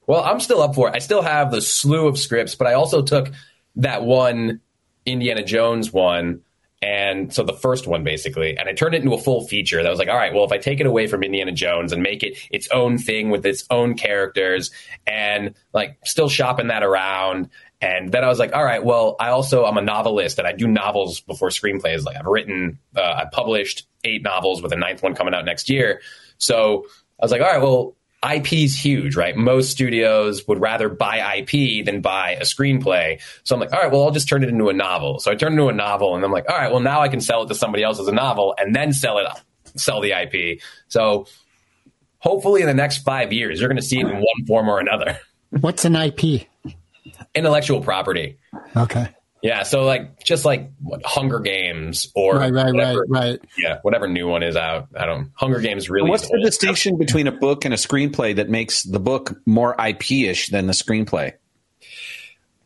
[SPEAKER 9] Well, I'm still up for it. I still have the slew of scripts, but I also took that one Indiana Jones one, and so the first one basically, and I turned it into a full feature. That was like, all right, well, if I take it away from Indiana Jones and make it its own thing with its own characters, and like still shopping that around. And then I was like, all right, well, I also I'm a novelist and I do novels before screenplays. Like I've written, uh, I published eight novels with a ninth one coming out next year. So I was like, all right, well, IP's huge, right? Most studios would rather buy IP than buy a screenplay. So I'm like, all right, well, I'll just turn it into a novel. So I turned it into a novel, and I'm like, all right, well, now I can sell it to somebody else as a novel, and then sell it, sell the IP. So hopefully, in the next five years, you're going to see it in one form or another.
[SPEAKER 10] What's an IP?
[SPEAKER 9] Intellectual property.
[SPEAKER 10] Okay.
[SPEAKER 9] Yeah, so like just like what, Hunger Games or
[SPEAKER 10] Right, right,
[SPEAKER 9] whatever,
[SPEAKER 10] right, right.
[SPEAKER 9] yeah, whatever new one is out. I don't. Hunger Games really.
[SPEAKER 8] What's
[SPEAKER 9] is
[SPEAKER 8] the
[SPEAKER 9] old.
[SPEAKER 8] distinction between a book and a screenplay that makes the book more IP ish than the screenplay?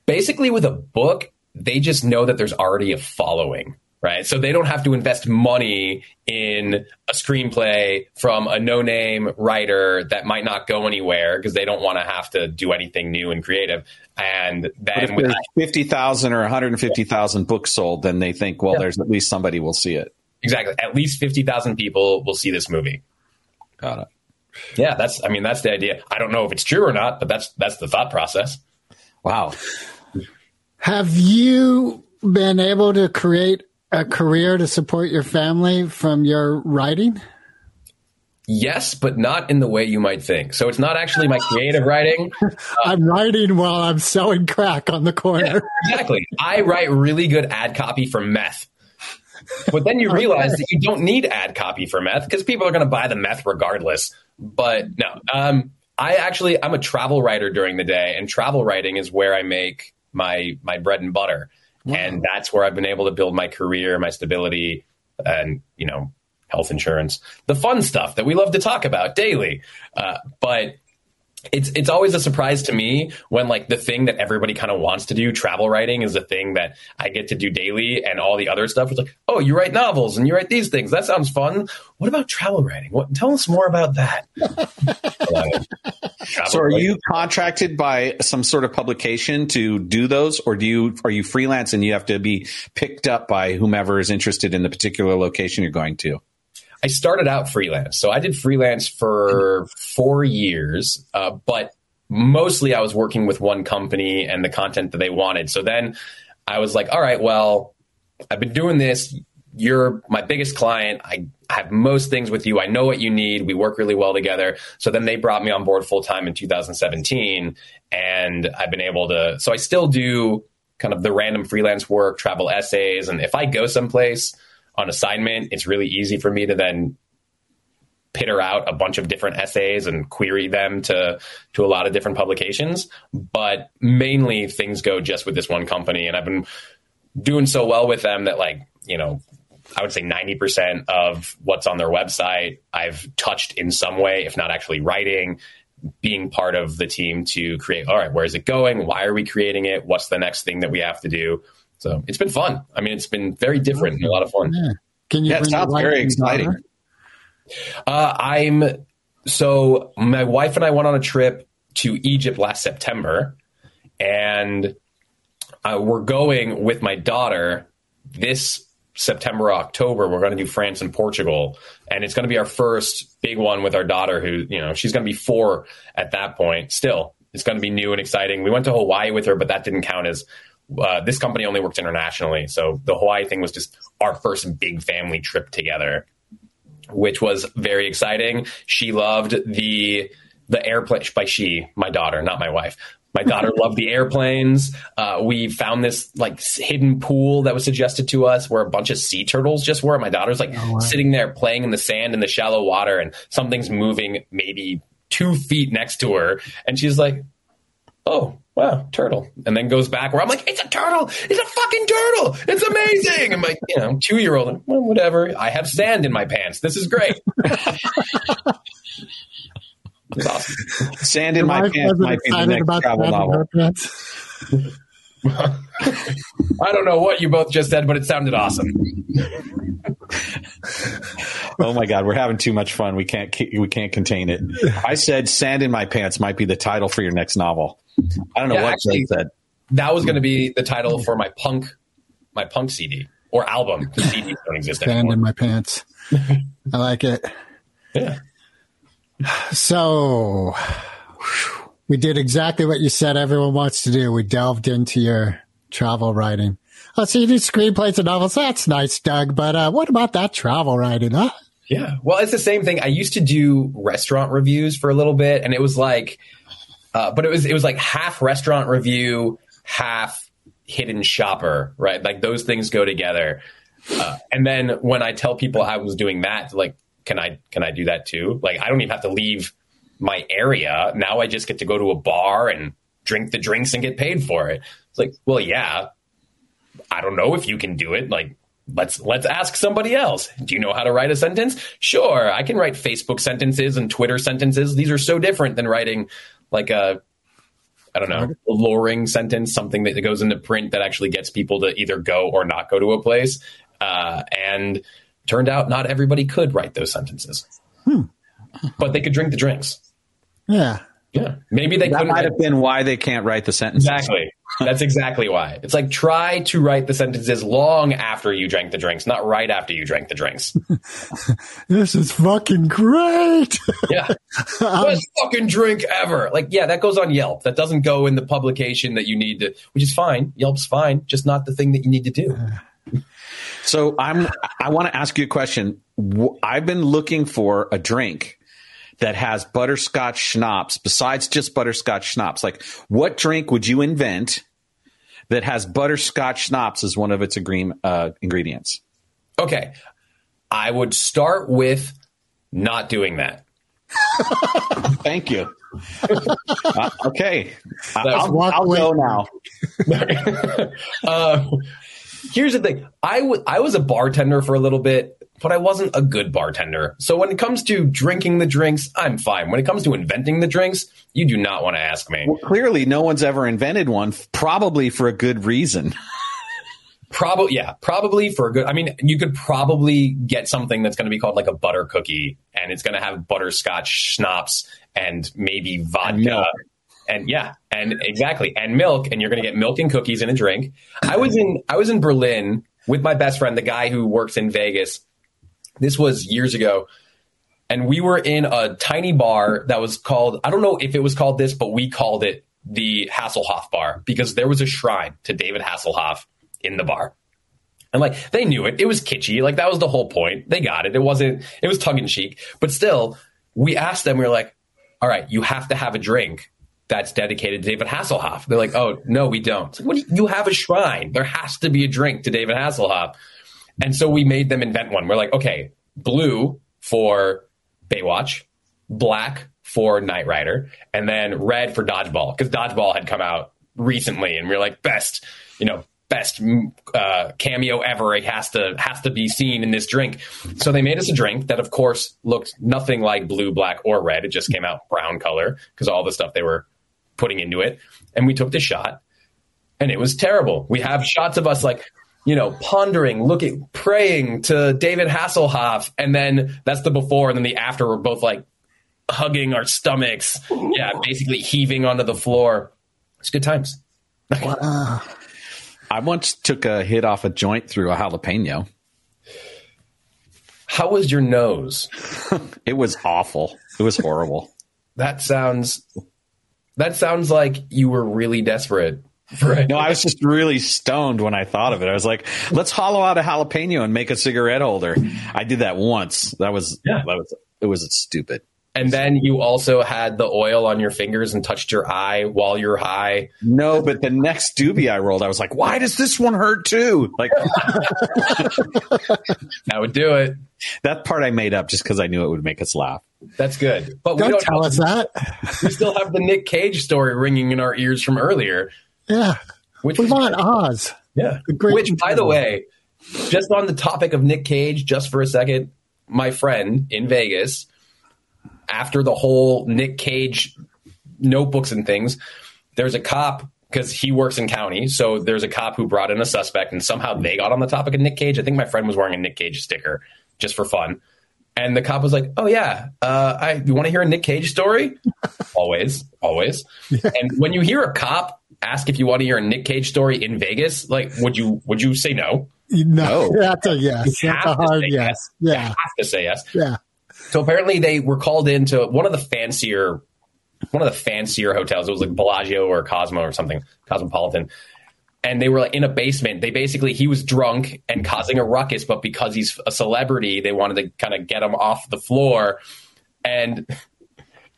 [SPEAKER 9] basically with a book, they just know that there's already a following, right? So they don't have to invest money in a screenplay from a no name writer that might not go anywhere because they don't want to have to do anything new and creative. And
[SPEAKER 8] But if
[SPEAKER 9] then with,
[SPEAKER 8] 50,000 or 150,000 books sold, then they think, well, there's at least somebody will see it.
[SPEAKER 9] exactly, at least 50,000 people will see this movie.
[SPEAKER 8] Got it.
[SPEAKER 9] Yeah, that's, I mean, that's the idea. I don't know if it's true or not, but that's, that's the thought process.
[SPEAKER 8] Wow.
[SPEAKER 10] Have you been able to create a career to support your family from your writing?
[SPEAKER 9] Yes, but not in the way you might think. So it's not actually my creative writing. <laughs>
[SPEAKER 10] I'm writing while I'm selling crack on the corner.
[SPEAKER 9] Exactly. I write really good ad copy for meth. But then you realize that you don't need ad copy for meth because people are going to buy the meth regardless. But no, um, I actually I'm a travel writer during the day, and travel writing is where I make my my bread and butter, and that's where I've been able to build my career, my stability, and you know health insurance, the fun stuff that we love to talk about daily. Uh, but it's it's always a surprise to me when like the thing that everybody kind of wants to do, travel writing, is the thing that I get to do daily, and all the other stuff is like, oh, you write novels and you write these things. That sounds fun. What about travel writing? What? Tell us more about that. <laughs>
[SPEAKER 8] So are
[SPEAKER 9] writing.
[SPEAKER 8] you contracted by some sort of publication to do those or do you are you freelance and you have to be picked up by whomever is interested in the particular location you're going to?
[SPEAKER 9] I started out freelance. So I did freelance for four years, uh, but mostly I was working with one company and the content that they wanted. So then I was like, all right, well, I've been doing this. You're my biggest client. I have most things with you. I know what you need. We work really well together. So then they brought me on board full time in 2017. And I've been able to, so I still do kind of the random freelance work, travel essays. And if I go someplace, on assignment, it's really easy for me to then pitter out a bunch of different essays and query them to to a lot of different publications. But mainly things go just with this one company, and I've been doing so well with them that like you know. I would say 90% of what's on their website I've touched in some way, if not actually writing, being part of the team to create, all right, where is it going? Why are we creating it? What's the next thing that we have to do? So it's been fun. I mean, it's been very different and a lot of fun.
[SPEAKER 10] Yeah. Can you
[SPEAKER 8] Yeah, it
[SPEAKER 10] bring your
[SPEAKER 8] sounds very exciting.
[SPEAKER 9] Uh, I'm so my wife and I went on a trip to Egypt last September, and uh, we're going with my daughter this September, October, we're going to do France and Portugal, and it's going to be our first big one with our daughter, who you know she's going to be four at that point. Still, it's going to be new and exciting. We went to Hawaii with her, but that didn't count as uh, this company only works internationally. So the Hawaii thing was just our first big family trip together, which was very exciting. She loved the the airplane by she, my daughter, not my wife. My daughter <laughs> loved the airplanes. Uh, we found this like hidden pool that was suggested to us where a bunch of sea turtles just were. My daughter's like sitting there playing in the sand in the shallow water, and something's moving maybe two feet next to her, and she's like, "Oh, wow, turtle!" And then goes back where I'm like, "It's a turtle! It's a fucking turtle! It's amazing!" And my you know two year old, well, whatever. I have sand in my pants. This is great. <laughs> it's awesome.
[SPEAKER 8] Sand in my
[SPEAKER 10] wife
[SPEAKER 8] pants might be the next
[SPEAKER 10] about
[SPEAKER 8] travel novel. <laughs>
[SPEAKER 9] I don't know what you both just said, but it sounded awesome.
[SPEAKER 8] Oh my god, we're having too much fun. We can't we can't contain it. I said "Sand in My Pants" might be the title for your next novel. I don't know
[SPEAKER 9] Yeah,
[SPEAKER 8] what
[SPEAKER 9] actually-
[SPEAKER 8] Jake said.
[SPEAKER 9] That was going to be the title for my punk, my punk CD or album. The CDs <laughs> don't exist
[SPEAKER 10] Sand
[SPEAKER 9] anymore.
[SPEAKER 10] in my pants. I like it.
[SPEAKER 9] Yeah.
[SPEAKER 10] So we did exactly what you said everyone wants to do. We delved into your travel writing. Oh, so you do screenplays and novels. That's nice, Doug. But uh, what about that travel writing, huh?
[SPEAKER 9] Yeah. Well, it's the same thing. I used to do restaurant reviews for a little bit, and it was like, uh, but it was it was like half restaurant review, half hidden shopper, right? Like those things go together. Uh, and then when I tell people I was doing that, like, can I can I do that too? Like, I don't even have to leave my area. Now I just get to go to a bar and drink the drinks and get paid for it. It's like, well, yeah, I don't know if you can do it. Like, let's let's ask somebody else. Do you know how to write a sentence? Sure, I can write Facebook sentences and Twitter sentences. These are so different than writing like a I don't know, a luring sentence, something that goes into print that actually gets people to either go or not go to a place. Uh, and turned out not everybody could write those sentences, but they could drink the drinks.
[SPEAKER 10] Yeah.
[SPEAKER 9] Yeah, maybe they
[SPEAKER 8] That
[SPEAKER 9] couldn't.
[SPEAKER 8] might have been why they can't write the sentences.
[SPEAKER 9] Exactly. That's exactly why. It's like try to write the sentences long after you drank the drinks, not right after you drank the drinks. <laughs>
[SPEAKER 10] This is fucking great.
[SPEAKER 9] Yeah. <laughs> Best um, fucking drink ever. Like, yeah, that goes on Yelp. That doesn't go in the publication that you need to, which is fine. Yelp's fine, just not the thing that you need to do. <sighs>
[SPEAKER 8] So I'm. I want to ask you a question. I've been looking for a drink that has butterscotch schnapps besides just butterscotch schnapps. Like, what drink would you invent that has butterscotch schnapps as one of its agree- uh, ingredients?
[SPEAKER 9] Okay. I would start with not doing that. <laughs>
[SPEAKER 8] Thank you. Uh, okay, I'll, I'll go now. <laughs>
[SPEAKER 9] Um, here's the thing. I w- I was a bartender for a little bit, but I wasn't a good bartender. So when it comes to drinking the drinks, I'm fine. When it comes to inventing the drinks, you do not want to ask me.
[SPEAKER 8] Well, clearly, no one's ever invented one, probably for a good reason. <laughs>
[SPEAKER 9] Probably, yeah, probably for a good. I mean, you could probably get something that's going to be called like a butter cookie, and it's going to have butterscotch schnapps and maybe vodka.
[SPEAKER 8] milk.
[SPEAKER 9] And yeah, and exactly, and milk, and you're going to get milk and cookies in a drink. I was in I was in Berlin with my best friend, the guy who works in Vegas. This was years ago, and we were in a tiny bar that was called I don't know if it was called this, but we called it the Hasselhoff Bar because there was a shrine to David Hasselhoff in the bar. And like they knew it. It was kitschy. Like that was the whole point. They got it. It wasn't it was tongue in cheek. But still, we asked them, we were like, all right, you have to have a drink that's dedicated to David Hasselhoff. They're like, oh no, we don't. Like, what do you, you have a shrine. There has to be a drink to David Hasselhoff. And so we made them invent one. We're like, okay, blue for Baywatch, black for Knight Rider, and then red for Dodgeball because Dodgeball had come out recently, and we are like, best, you know, best mm, uh, cameo ever. It has to has to be seen in this drink. So they made us a drink that, of course, looked nothing like blue, black, or red. It just came out brown color because all the stuff they were putting into it, and we took the shot and it was terrible. We have shots of us like, you know, pondering, looking, praying to David Hasselhoff, and then that's the before, and then the after. We're both like hugging our stomachs, yeah, basically heaving onto the floor. It's good times.
[SPEAKER 8] I once took a hit off a joint through a jalapeno.
[SPEAKER 9] How was your nose? <laughs>
[SPEAKER 8] It was awful. It was horrible.
[SPEAKER 9] That sounds. That sounds like you were really desperate <laughs> for it.
[SPEAKER 8] No, I was just really stoned when I thought of it. I was like, let's hollow out a jalapeno and make a cigarette holder. I did that once. That was,
[SPEAKER 9] Yeah.
[SPEAKER 8] that was, it was stupid.
[SPEAKER 9] And then you also had the oil on your fingers and touched your eye while you're high.
[SPEAKER 8] No, but the next doobie I rolled, I was like, why does this one hurt too? Like <laughs>
[SPEAKER 9] That would do it.
[SPEAKER 8] that part I made up just because I knew it would make us laugh.
[SPEAKER 9] That's good. But
[SPEAKER 10] Don't
[SPEAKER 9] don't
[SPEAKER 10] tell us that. <laughs>
[SPEAKER 9] we still have the Nick Cage story ringing in our ears from earlier.
[SPEAKER 10] Yeah.
[SPEAKER 9] Which
[SPEAKER 10] We
[SPEAKER 9] was
[SPEAKER 10] want Oz.
[SPEAKER 9] Yeah. Which, by the way, just on the topic of Nick Cage, just for a second, my friend in Vegas, after the whole Nick Cage notebooks and things, there's a cop because he works in county. So there's a cop who brought in a suspect, and somehow they got on the topic of Nick Cage. I think my friend was wearing a Nick Cage sticker just for fun. And the cop was like, "Oh yeah, uh, I you want to hear a Nick Cage story? <laughs> always, always." And when you hear a cop ask if you want to hear a Nick Cage story in Vegas, like, would you would you say no?
[SPEAKER 10] No,
[SPEAKER 8] No. <laughs>
[SPEAKER 10] that's a yes.
[SPEAKER 9] You
[SPEAKER 10] That's a hard
[SPEAKER 9] say
[SPEAKER 10] yes.
[SPEAKER 9] You
[SPEAKER 10] Yeah.
[SPEAKER 9] have to say yes.
[SPEAKER 10] Yeah.
[SPEAKER 9] So apparently they were called into one of the fancier, one of the fancier hotels. It was like Bellagio or Cosmo or something, Cosmopolitan. And they were like in a basement. They basically he was drunk and causing a ruckus, but because he's a celebrity, they wanted to kind of get him off the floor. And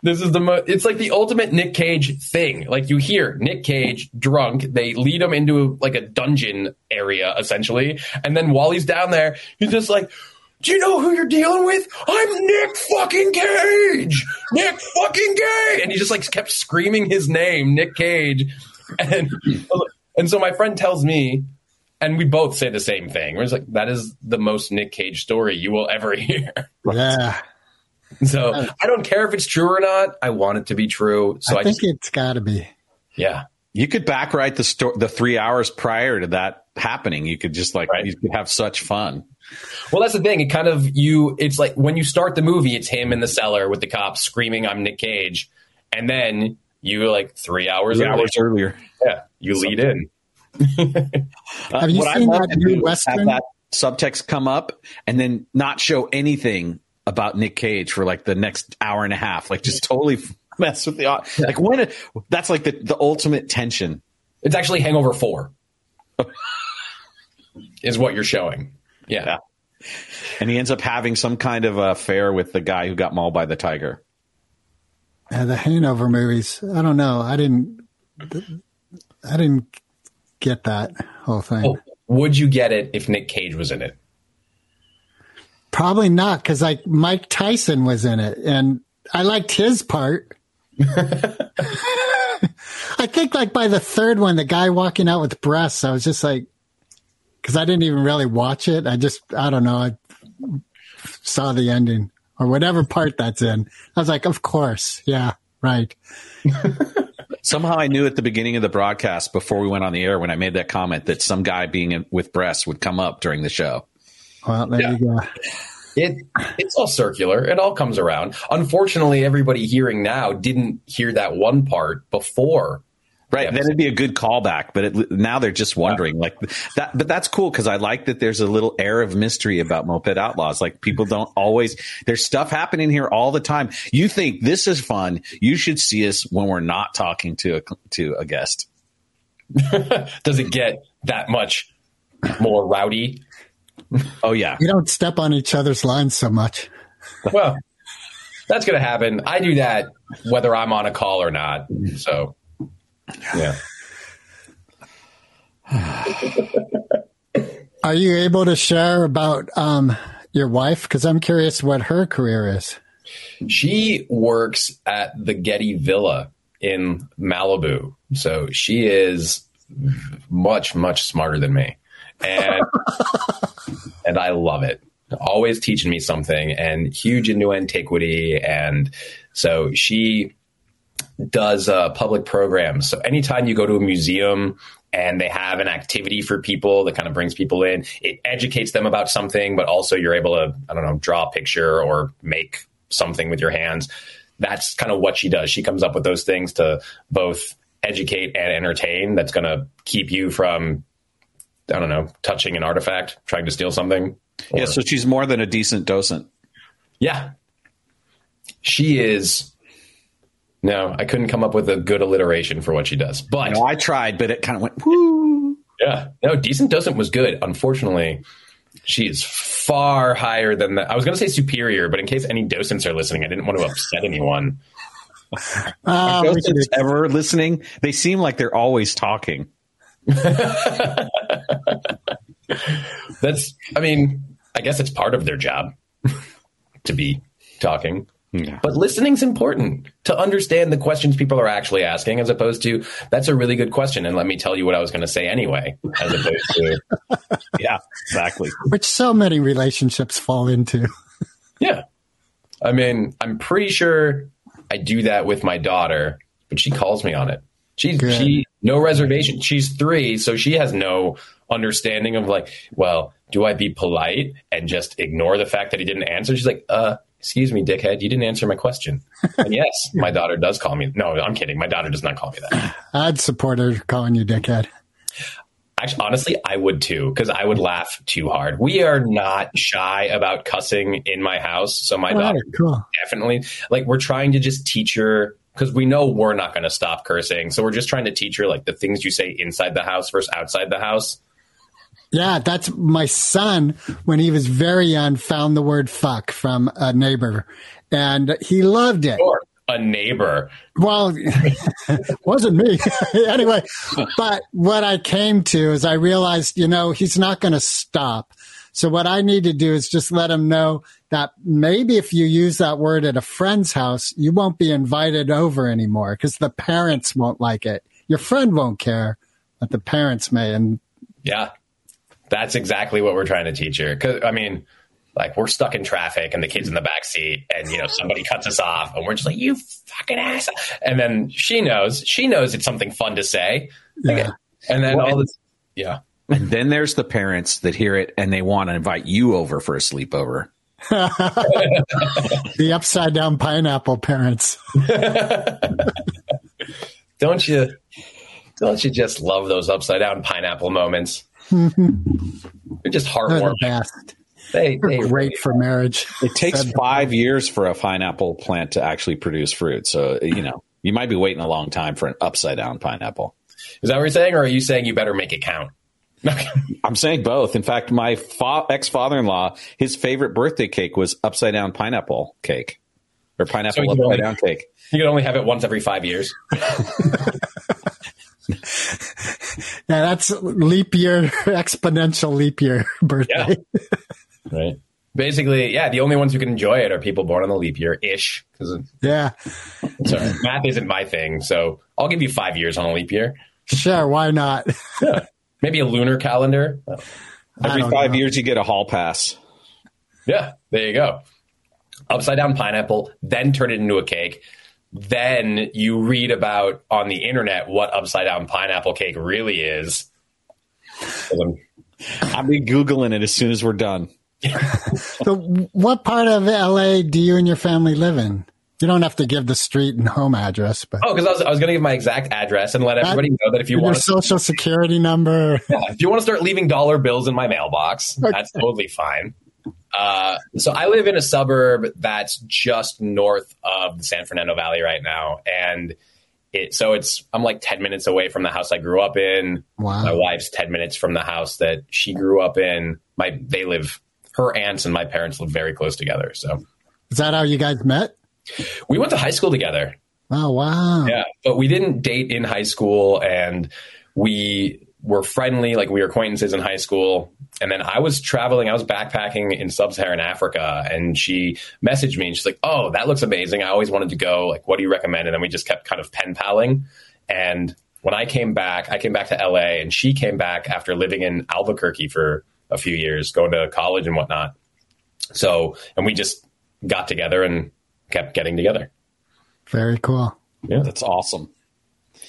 [SPEAKER 9] this is the mo- it's like the ultimate Nick Cage thing. Like you hear Nick Cage drunk, they lead him into like a dungeon area essentially, and then while he's down there, he's just like, "Do you know who you're dealing with? I'm Nick fucking Cage, Nick fucking Cage," and he just like kept screaming his name, Nick Cage, and <laughs> and so my friend tells me. And we both say the same thing. We're just like, that is the most Nick Cage story you will ever hear.
[SPEAKER 10] Yeah.
[SPEAKER 9] So I don't care if it's true or not. I want it to be true. So I,
[SPEAKER 10] I think
[SPEAKER 9] just,
[SPEAKER 10] it's got to be.
[SPEAKER 9] yeah.
[SPEAKER 8] You could backwrite the sto- the three hours prior to that happening. You could just like
[SPEAKER 9] Right.
[SPEAKER 8] you could have such fun.
[SPEAKER 9] Well, that's the thing. It kind of you. It's like when you start the movie, it's him in the cellar with the cops screaming, "I'm Nick Cage," and then you like three hours.
[SPEAKER 8] Three
[SPEAKER 9] earlier,
[SPEAKER 8] hours earlier.
[SPEAKER 9] Yeah, you lead in.
[SPEAKER 8] Uh,
[SPEAKER 10] Have you seen
[SPEAKER 8] I'd
[SPEAKER 10] that new
[SPEAKER 8] do is have
[SPEAKER 10] Western?
[SPEAKER 8] that subtext come up and then not show anything about Nick Cage for like the next hour and a half. Like just totally <laughs> mess with the like when that's like the, the ultimate tension.
[SPEAKER 9] It's actually Hangover Four, <laughs> is what you're showing. Yeah.
[SPEAKER 8] Yeah. And he ends up having some kind of affair with the guy who got mauled by the tiger.
[SPEAKER 10] Yeah, the Hangover movies. I don't know. I didn't. I didn't get that whole thing.
[SPEAKER 9] Oh, would you get it if Nick Cage was in it?
[SPEAKER 10] Probably not, because like Mike Tyson was in it, and I liked his part. <laughs> I think like by the third one, the guy walking out with breasts, I was just like, because I didn't even really watch it. I just, I don't know, I saw the ending or whatever part that's in. I was like, of course, yeah, right. <laughs>
[SPEAKER 8] Somehow I knew at the beginning of the broadcast before we went on the air when I made that comment that some guy being in, with breasts would come up during the show.
[SPEAKER 10] Well, there
[SPEAKER 9] Yeah.
[SPEAKER 10] you go.
[SPEAKER 9] It it's all circular. It all comes around. Unfortunately, everybody hearing now didn't hear that one part before.
[SPEAKER 8] Right.
[SPEAKER 9] Yeah.
[SPEAKER 8] Then it'd be a good callback, but it, now they're just wondering like that. But that's cool because I like that there's a little air of mystery about Moped Outlaws. Like people don't always, there's stuff happening here all the time. You think this is fun. You should see us when we're not talking to a, to a guest. <laughs>
[SPEAKER 9] Does it get that much more rowdy?
[SPEAKER 8] Oh, yeah.
[SPEAKER 10] You don't step on each other's lines so much.
[SPEAKER 9] Well, that's going to happen. I do that whether I'm on a call or not. So, yeah. <sighs>
[SPEAKER 10] Are you able to share about um, your wife? Because I'm curious what her career is.
[SPEAKER 9] She works at the Getty Villa in Malibu. So she is much, much smarter than me. And and I love it. Always teaching me something and huge into antiquity. And so she does uh, public programs. So anytime you go to a museum and they have an activity for people that kind of brings people in, it educates them about something, but also you're able to, I don't know, draw a picture or make something with your hands. That's kind of what she does. She comes up with those things to both educate and entertain. That's going to keep you from, I don't know, touching an artifact, trying to steal something.
[SPEAKER 8] Yeah, so she's more than a decent docent.
[SPEAKER 9] Yeah. She is. No, I couldn't come up with a good alliteration for what she does. But
[SPEAKER 8] know, I tried, but it kind of went woo.
[SPEAKER 9] yeah, no, decent docent was good. Unfortunately, she is far higher than that. I was going to say superior, but in case any docents are listening, I didn't want to upset anyone. <laughs>
[SPEAKER 10] Ah, we
[SPEAKER 8] Docents ever listening? They seem like they're always talking. <laughs> <laughs>
[SPEAKER 9] That's, I mean, I guess it's part of their job to be talking.
[SPEAKER 8] Yeah.
[SPEAKER 9] But listening's important to understand the questions people are actually asking, as opposed to that's a really good question, and let me tell you what I was going to say anyway, as opposed to <laughs>
[SPEAKER 8] Yeah, exactly.
[SPEAKER 10] which so many relationships fall into.
[SPEAKER 9] yeah. I mean, I'm pretty sure I do that with my daughter, but she calls me on it. She's
[SPEAKER 10] Good.
[SPEAKER 9] she no reservation. She's three, so she has no understanding of like, well, do I be polite and just ignore the fact that he didn't answer? She's like, uh, excuse me, dickhead, you didn't answer my question. And <laughs> yes, my daughter does call me. No, I'm kidding. My daughter does not call me that.
[SPEAKER 10] I'd support her calling you dickhead.
[SPEAKER 9] Actually, honestly, I would too, because I would laugh too hard. We are not shy about cussing in my house. So my daughter
[SPEAKER 10] cool.
[SPEAKER 9] definitely like we're trying to just teach her because we know we're not going to stop cursing. So we're just trying to teach her like the things you say inside the house versus outside the house.
[SPEAKER 10] Yeah, that's my son when he was very young found the word fuck from a neighbor and he loved it.
[SPEAKER 9] Or a neighbor.
[SPEAKER 10] Well, <laughs> wasn't me. <laughs> anyway, but what I came to is I realized, you know, he's not going to stop. So what I need to do is just let him know that maybe if you use that word at a friend's house, you won't be invited over anymore because the parents won't like it. Your friend won't care, but the parents may. And
[SPEAKER 9] Yeah. That's exactly what we're trying to teach her. Cause I mean, like we're stuck in traffic and the kid's in the back seat and you know somebody cuts us off and we're just like you fucking ass and then she knows she knows it's something fun to say
[SPEAKER 10] Yeah.
[SPEAKER 9] and then
[SPEAKER 8] Well,
[SPEAKER 9] all this yeah
[SPEAKER 8] And then there's the parents that hear it and they want to invite you over for a sleepover. <laughs>
[SPEAKER 10] the upside down pineapple parents. <laughs>
[SPEAKER 9] don't you don't you just love those upside down pineapple moments they're just
[SPEAKER 10] They're the best.
[SPEAKER 9] they,
[SPEAKER 10] They're
[SPEAKER 9] they
[SPEAKER 10] great for marriage.
[SPEAKER 8] It takes five years for a pineapple plant to actually produce fruit. So, you know, you might be waiting a long time for an upside down pineapple.
[SPEAKER 9] is that what you're saying or are you saying you better make it count <laughs>
[SPEAKER 8] I'm saying both. In fact, my fa- ex father in law, his favorite birthday cake was upside down pineapple cake or pineapple
[SPEAKER 9] So
[SPEAKER 8] upside
[SPEAKER 9] only-
[SPEAKER 8] down cake.
[SPEAKER 9] you can only have it once every five years <laughs> <laughs> <laughs>
[SPEAKER 10] Yeah, that's leap year, <laughs> exponential leap year <laughs> birthday.
[SPEAKER 9] right basically yeah the only ones who can enjoy it are people born on the leap year ish because
[SPEAKER 10] Yeah.
[SPEAKER 9] sorry math isn't my thing so i'll give you five years on a leap year
[SPEAKER 10] Sure, why not?
[SPEAKER 9] maybe a lunar calendar
[SPEAKER 8] Every five
[SPEAKER 10] know.
[SPEAKER 8] years, you get a hall pass.
[SPEAKER 9] Yeah, there you go. Upside down pineapple, then turn it into a cake. Then you read about on the internet what upside down pineapple cake really is. <laughs>
[SPEAKER 8] I'll be Googling it as soon as we're done.
[SPEAKER 10] So, what part of LA do you and your family live in? You don't have to give the street and home address, but
[SPEAKER 9] Oh, because I was, I was going to give my exact address and let everybody know that if you want to,
[SPEAKER 10] social security number.
[SPEAKER 9] if you want to start leaving dollar bills in my mailbox, that's totally fine. Uh, so I live in a suburb that's just north of the San Fernando Valley right now, and it so it's I'm like ten minutes away from the house I grew up in.
[SPEAKER 10] Wow.
[SPEAKER 9] My wife's ten minutes from the house that she grew up in. My they live her aunts and my parents live very close together. So
[SPEAKER 10] Is that how you guys met?
[SPEAKER 9] we went to high school together.
[SPEAKER 10] Oh, wow.
[SPEAKER 9] Yeah, but we didn't date in high school, and we were friendly, like we were acquaintances in high school. And then I was traveling, I was backpacking in sub-Saharan Africa, and she messaged me, and she's like, "Oh, that looks amazing! I always wanted to go. Like, what do you recommend?" And then we just kept kind of pen paling. And when I came back, I came back to LA, and she came back after living in Albuquerque for a few years, going to college and whatnot. So, and we just got together and kept getting together.
[SPEAKER 10] Very cool.
[SPEAKER 8] Yeah, that's awesome.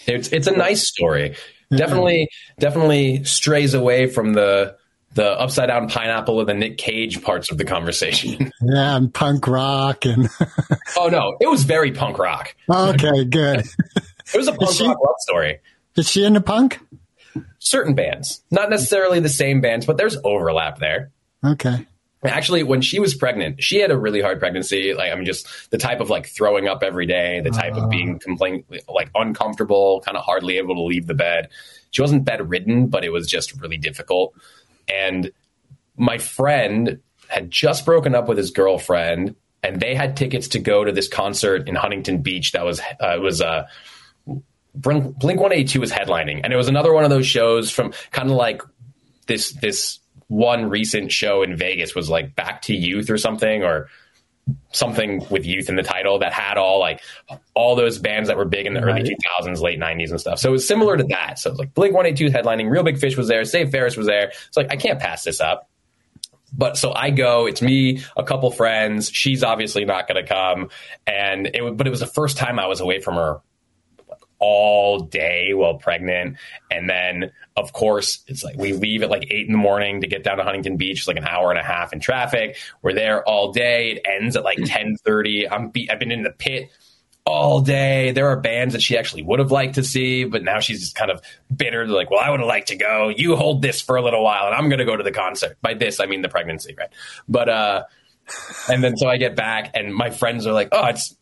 [SPEAKER 9] It's it's a nice story. <laughs> Definitely definitely strays away from the the upside down pineapple and the Nick Cage parts of the conversation. <laughs>
[SPEAKER 10] Yeah, and punk rock and <laughs>
[SPEAKER 9] oh no, it was very punk rock.
[SPEAKER 10] okay, good.
[SPEAKER 9] It was a punk
[SPEAKER 10] she-
[SPEAKER 9] rock love story.
[SPEAKER 10] Is she into punk?
[SPEAKER 9] Certain bands, not necessarily the same bands, but there's overlap there.
[SPEAKER 10] Okay.
[SPEAKER 9] Actually, when she was pregnant, she had a really hard pregnancy. Like, I mean, just the type of like throwing up every day, the type of being complain like uncomfortable, kind of hardly able to leave the bed. She wasn't bedridden, but it was just really difficult. And my friend had just broken up with his girlfriend, and they had tickets to go to this concert in Huntington Beach. That was uh, it was uh, Blink One Eighty Two was headlining, and it was another one of those shows from kind of like this this one recent show in Vegas was like Back to Youth or something or something with youth in the title that had all like all those bands that were big in the early 2000s, late 90s and stuff. So it was similar to that. So it was like Blink 182 headlining, Real Big Fish was there, Save Ferris was there. It's like I can't pass this up. But so I go, it's me, a couple friends. She's obviously not going to come. And it but it was the first time I was away from her all day while pregnant. And then, of course, it's like we leave at like eight in the morning to get down to Huntington Beach. It's like an hour and a half in traffic. We're there all day. It ends at like ten thirty. I'm be- I've been in the pit all day. There are bands that she actually would have liked to see, but now she's just kind of bitter. Like, well, I would have liked to go. You hold this for a little while, and I'm going to go to the concert. By this, I mean the pregnancy, right? But uh, and then so I get back, and my friends are like, oh, it's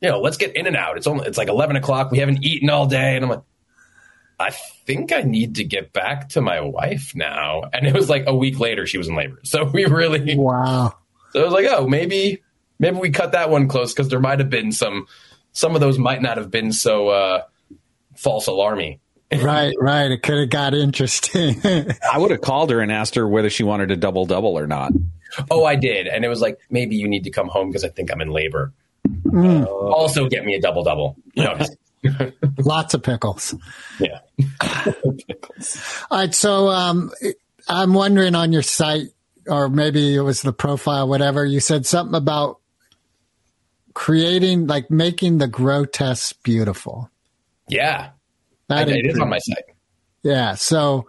[SPEAKER 9] you know, let's get in and out. It's only it's like eleven o'clock. We haven't eaten all day, and I'm like. I think I need to get back to my wife now. And it was like a week later, she was in labor. So we really,
[SPEAKER 10] Wow.
[SPEAKER 9] so I was like, oh, maybe maybe we cut that one close because there might have been some some of those might not have been so uh, false alarmy.
[SPEAKER 10] Right, right. It could have got interesting. <laughs>
[SPEAKER 8] I would have called her and asked her whether she wanted a double double or not.
[SPEAKER 9] Oh, I did, and it was like maybe you need to come home because I think I'm in labor. Uh, also, get me a double double. No, just- <laughs>
[SPEAKER 10] Lots of pickles.
[SPEAKER 9] yeah. <laughs>
[SPEAKER 10] All right. So um, I'm wondering on your site, or maybe it was the profile, whatever, you said something about creating, like making the grotesque beautiful.
[SPEAKER 9] Yeah,
[SPEAKER 10] That
[SPEAKER 9] it is
[SPEAKER 10] is-
[SPEAKER 9] on my site.
[SPEAKER 10] Yeah. So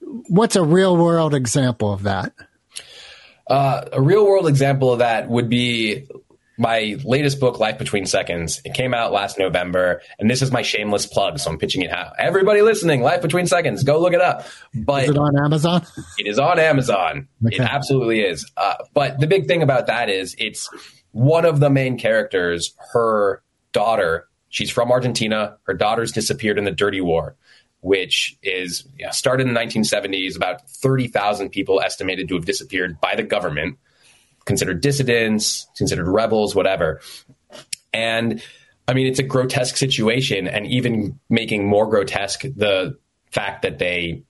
[SPEAKER 10] what's a real world example of that?
[SPEAKER 9] Uh, a real world example of that would be my latest book, Life Between Seconds. It came out last November, and this is my shameless plug, so I'm pitching it out. Everybody listening, Life Between Seconds, go look it up. But
[SPEAKER 10] Is it on Amazon?
[SPEAKER 9] It is on Amazon. It absolutely is. Uh, but the big thing about that is it's one of the main characters, her daughter. She's from Argentina. Her daughter's disappeared in the Dirty War, which is yeah, started in the 1970s. About 30,000 people estimated to have disappeared by the government, considered dissidents, considered rebels, whatever. And I mean, it's a grotesque situation, and even making more grotesque the fact that they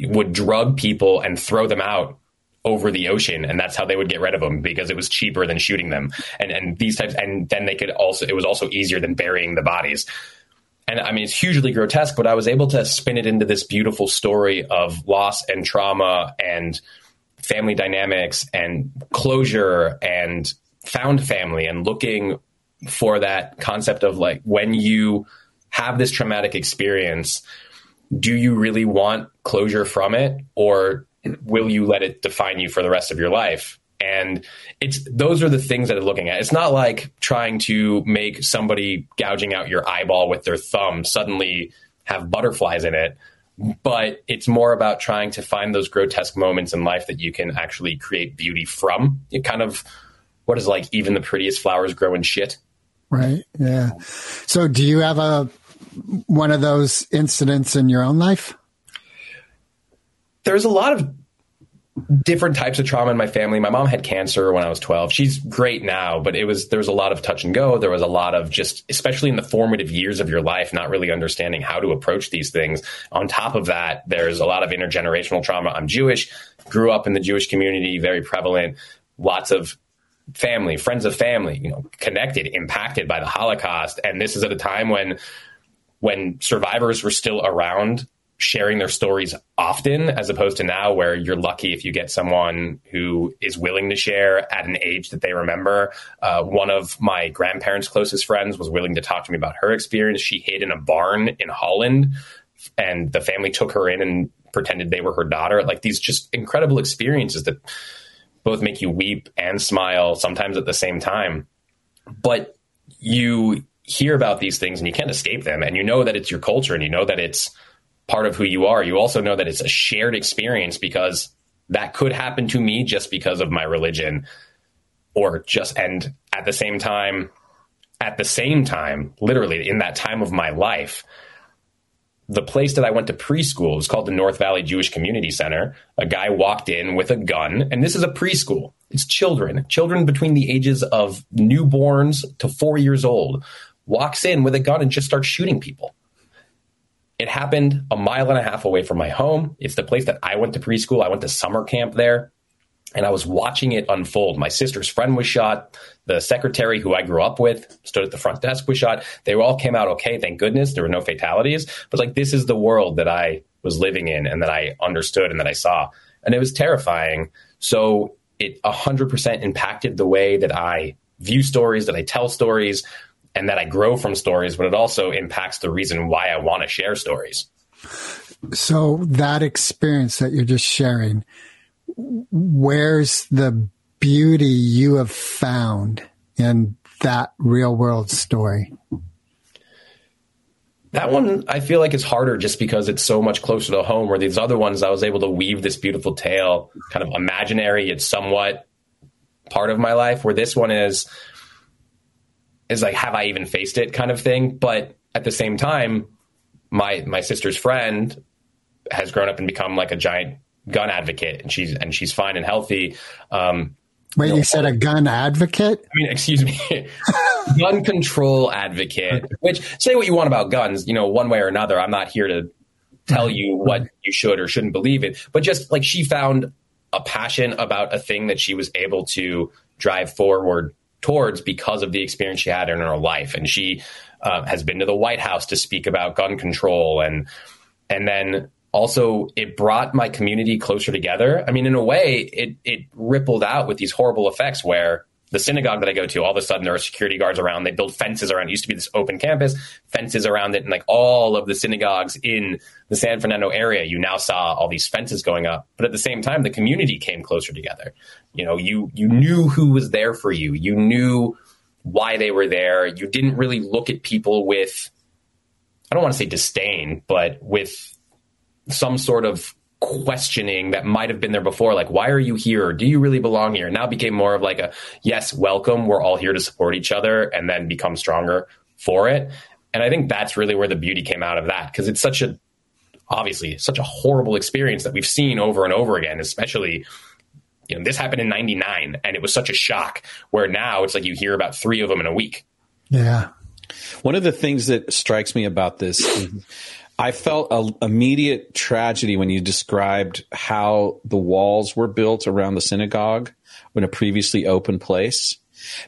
[SPEAKER 9] would drug people and throw them out over the ocean and that's how they would get rid of them because it was cheaper than shooting them and and these types and then they could also it was also easier than burying the bodies and I mean, it's hugely grotesque, but I was able to spin it into this beautiful story of loss and trauma and family dynamics and closure and found family and looking for that concept of like when you have this traumatic experience, do you really want closure from it or will you let it define you for the rest of your life? And it's those are the things that I'm looking at. It's not like trying to make somebody gouging out your eyeball with their thumb suddenly have butterflies in it, but it's more about trying to find those grotesque moments in life that you can actually create beauty from. It kind of what is like even the prettiest flowers grow in shit.
[SPEAKER 10] Right. Yeah. So do you have a one of those incidents in your own life?
[SPEAKER 9] there's a lot of different types of trauma in my family. My mom had cancer when I was 12. She's great now, but it was there was a lot of touch and go. There was a lot of just especially in the formative years of your life not really understanding how to approach these things. On top of that, there's a lot of intergenerational trauma. I'm Jewish, grew up in the Jewish community, very prevalent. Lots of family, friends of family, you know, connected, impacted by the Holocaust, and this is at a time when when survivors were still around sharing their stories often as opposed to now where you're lucky if you get someone who is willing to share at an age that they remember. Uh, one of my grandparents closest friends was willing to talk to me about her experience. She hid in a barn in holland and the family took her in and pretended they were her daughter. Like these just incredible experiences that both make you weep and smile sometimes at the same time. But you hear about these things and you can't escape them and you know that it's your culture and you know that it's part of who you are you also know that it's a shared experience because that could happen to me just because of my religion or just and at the same time at the same time literally in that time of my life the place that I went to preschool is called the North Valley Jewish Community Center. A guy walked in with a gun, and this is a preschool. It's children, children between the ages of newborns to four years old, walks in with a gun and just starts shooting people. It happened a mile and a half away from my home. It's the place that I went to preschool. I went to summer camp there and I was watching it unfold. My sister's friend was shot. The secretary who I grew up with stood at the front desk was shot. They all came out okay, thank goodness. There were no fatalities. But like this is the world that I was living in and that I understood and that I saw. And it was terrifying. So it 100% impacted the way that I view stories, that I tell stories, and that I grow from stories, but it also impacts the reason why I want to share stories.
[SPEAKER 10] So that experience that you're just sharing, where's the beauty you have found in that real world story?
[SPEAKER 9] That one I feel like is harder just because it's so much closer to home. Where these other ones, I was able to weave this beautiful tale, kind of imaginary, it's somewhat part of my life. Where this one is, is like, have I even faced it, kind of thing. But at the same time, my my sister's friend has grown up and become like a giant gun advocate, and she's and she's fine and healthy. Um,
[SPEAKER 10] Wait, you, know, you said a gun advocate?
[SPEAKER 9] I mean, <laughs> excuse me, gun control advocate. Which say what you want about guns, you know, one way or another. I'm not here to tell you <laughs> what you should or shouldn't believe in, but just like she found a passion about a thing that she was able to drive forward towards because of the experience she had in her life, and she uh, has been to the White House to speak about gun control, and and then also it brought my community closer together. I mean, in a way, it it rippled out with these horrible effects where the synagogue that I go to, all of a sudden there are security guards around. They build fences around. It used to be this open campus, fences around it, and like all of the synagogues in the San Fernando area, you now saw all these fences going up. But at the same time, the community came closer together. You know, you you knew who was there for you. You knew why they were there. You didn't really look at people with I don't want to say disdain, but with some sort of questioning that might have been there before like why are you here? Do you really belong here? Now became more of like a yes welcome. We're all here to support each other and then become stronger for it. And i think that's really where the beauty came out of that because it's such a obviously such a horrible experience that we've seen over and over again especially you know this happened in 99 and it was such a shock where now it's like you hear about three of them in a week.
[SPEAKER 10] Yeah.
[SPEAKER 8] One of the things that strikes me about this I felt a immediate tragedy when you described how the walls were built around the synagogue in a previously open place,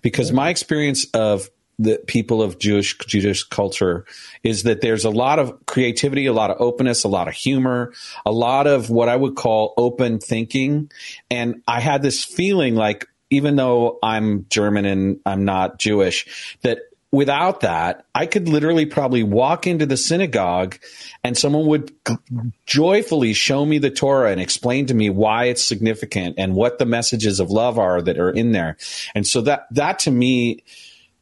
[SPEAKER 8] because my experience of the people of Jewish Jewish culture is that there's a lot of creativity, a lot of openness, a lot of humor, a lot of what I would call open thinking, and I had this feeling like even though I'm German and I'm not Jewish, that without that, I could literally probably walk into the synagogue and someone would joyfully show me the Torah and explain to me why it's significant and what the messages of love are that are in there. And so that, that to me,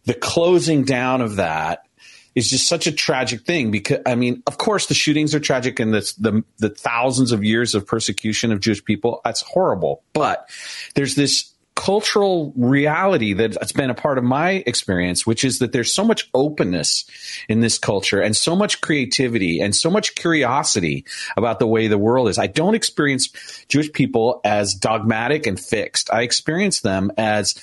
[SPEAKER 8] the closing down of that is just such a tragic thing because I mean, of course, the shootings are tragic and the, the, the thousands of years of persecution of Jewish people. That's horrible. But there's this cultural reality that's been a part of my experience, which is that there's so much openness in this culture and so much creativity and so much curiosity about the way the world is. I don't experience Jewish people as dogmatic and fixed. I experience them as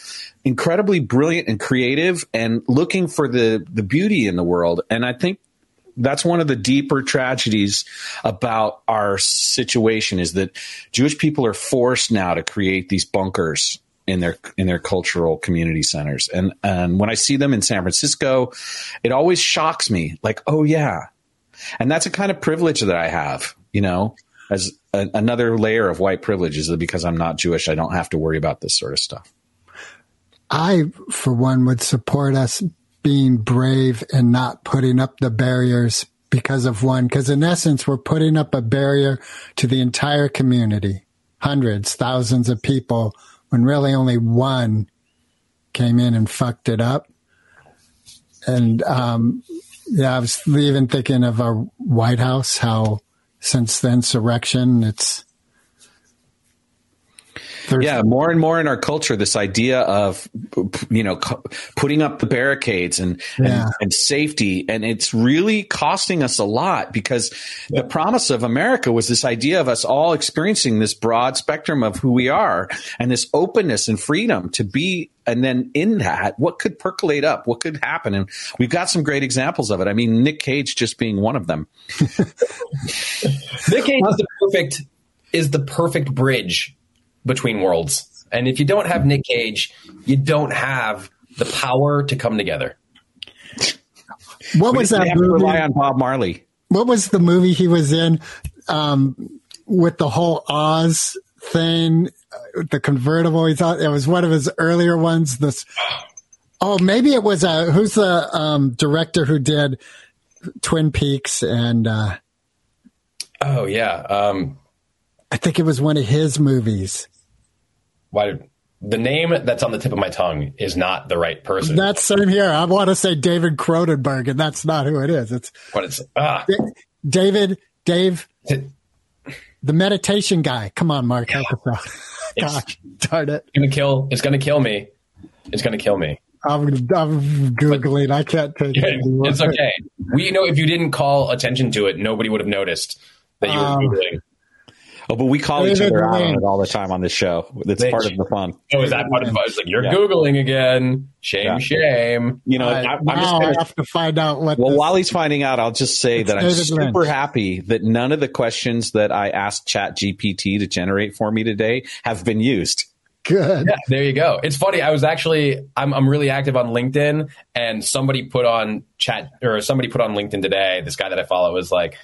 [SPEAKER 8] incredibly brilliant and creative and looking for the, the beauty in the world. And I think that's one of the deeper tragedies about our situation is that Jewish people are forced now to create these bunkers in their in their cultural community centers. And and when I see them in San Francisco, it always shocks me. Like, oh yeah, and that's a kind of privilege that I have. You know, as a, another layer of white privilege is because I'm not Jewish, I don't have to worry about this sort of stuff.
[SPEAKER 10] I, for one, would support us being brave and not putting up the barriers because of one. Because in essence, we're putting up a barrier to the entire community, hundreds, thousands of people when really only one came in and fucked it up. And um, yeah, I was even thinking of our White House, how since the insurrection, it's There's-
[SPEAKER 8] yeah, more and more in our culture, this idea of you know putting up the barricades and,
[SPEAKER 10] Yeah.
[SPEAKER 8] and and safety, and it's really costing us a lot because the promise of America was this idea of us all experiencing this broad spectrum of who we are and this openness and freedom to be. And then in that, what could percolate up? What could happen? And we've got some great examples of it. I mean, Nick Cage just being one of them. <laughs>
[SPEAKER 9] Nick Cage is the perfect is the perfect bridge between worlds. And if you don't have Nick Cage, you don't have the power to come together.
[SPEAKER 10] what
[SPEAKER 8] We
[SPEAKER 10] was that
[SPEAKER 8] have to
[SPEAKER 10] movie?
[SPEAKER 8] rely on Bob Marley.
[SPEAKER 10] what was the movie he was in um, with the whole Oz thing, uh, the convertible? He thought it was one of his earlier ones. This, oh, maybe it was uh, who's the um, director who did Twin Peaks, and uh,
[SPEAKER 9] Oh yeah. Um,
[SPEAKER 10] I think it was one of his movies.
[SPEAKER 9] Why the name that's on the tip of my tongue is not the right person.
[SPEAKER 10] That's same here. I want to say David Cronenberg, and that's not who it is. It's
[SPEAKER 9] but it's ah,
[SPEAKER 10] David, Dave, the meditation guy. Come on, Mark, help us out. <laughs> Gosh, darn it.
[SPEAKER 9] It's gonna kill. It's gonna kill me. It's gonna kill me.
[SPEAKER 10] I'm, I'm googling. I can't take it anymore.
[SPEAKER 9] It's okay. We you know if you didn't call attention to it, nobody would have noticed that you were
[SPEAKER 10] Um,
[SPEAKER 9] googling.
[SPEAKER 8] Oh, but we call each other out on it all the time on this show. That's
[SPEAKER 9] Lynch.
[SPEAKER 8] part of the fun.
[SPEAKER 9] Oh, is that part of the It's like you're
[SPEAKER 8] Yeah.
[SPEAKER 9] googling again. Shame,
[SPEAKER 8] Yeah.
[SPEAKER 9] shame.
[SPEAKER 8] You know,
[SPEAKER 10] All right,
[SPEAKER 8] I, I'm
[SPEAKER 10] now
[SPEAKER 8] just gonna,
[SPEAKER 10] have to find out what.
[SPEAKER 8] well,
[SPEAKER 10] this-
[SPEAKER 8] while he's finding out, I'll just say that I'm super
[SPEAKER 10] Lynch.
[SPEAKER 8] happy that none of the questions that I asked Chat GPT to generate for me today have been used.
[SPEAKER 10] good.
[SPEAKER 9] Yeah, there you go. It's funny. I was actually I'm I'm really active on LinkedIn, and somebody put on chat or somebody put on LinkedIn today. This guy that I follow is like,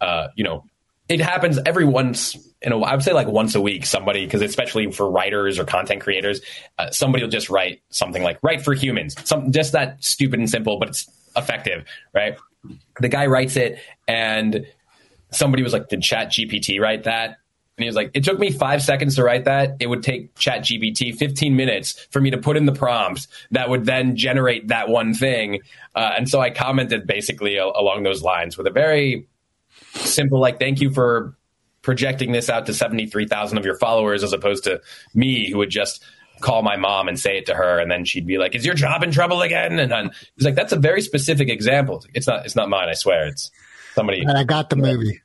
[SPEAKER 9] uh, you know, it happens every once in a. I would say like once a week. Somebody because especially for writers or content creators, uh, somebody will just write something like "Write for Humans," some just that stupid and simple, but it's effective, right? The guy writes it, and somebody was like, "Did Chat GPT write that?" And he was like, it took me five seconds to write that. It would take Chat GPT 15 minutes for me to put in the prompt that would then generate that one thing. Uh, and so I commented basically a- along those lines with a very simple, like, thank you for projecting this out to 73,000 of your followers as opposed to me who would just call my mom and say it to her and then she'd be like is your job in trouble again and then he's like that's a very specific example it's not it's not mine i swear it's somebody
[SPEAKER 10] And I got the movie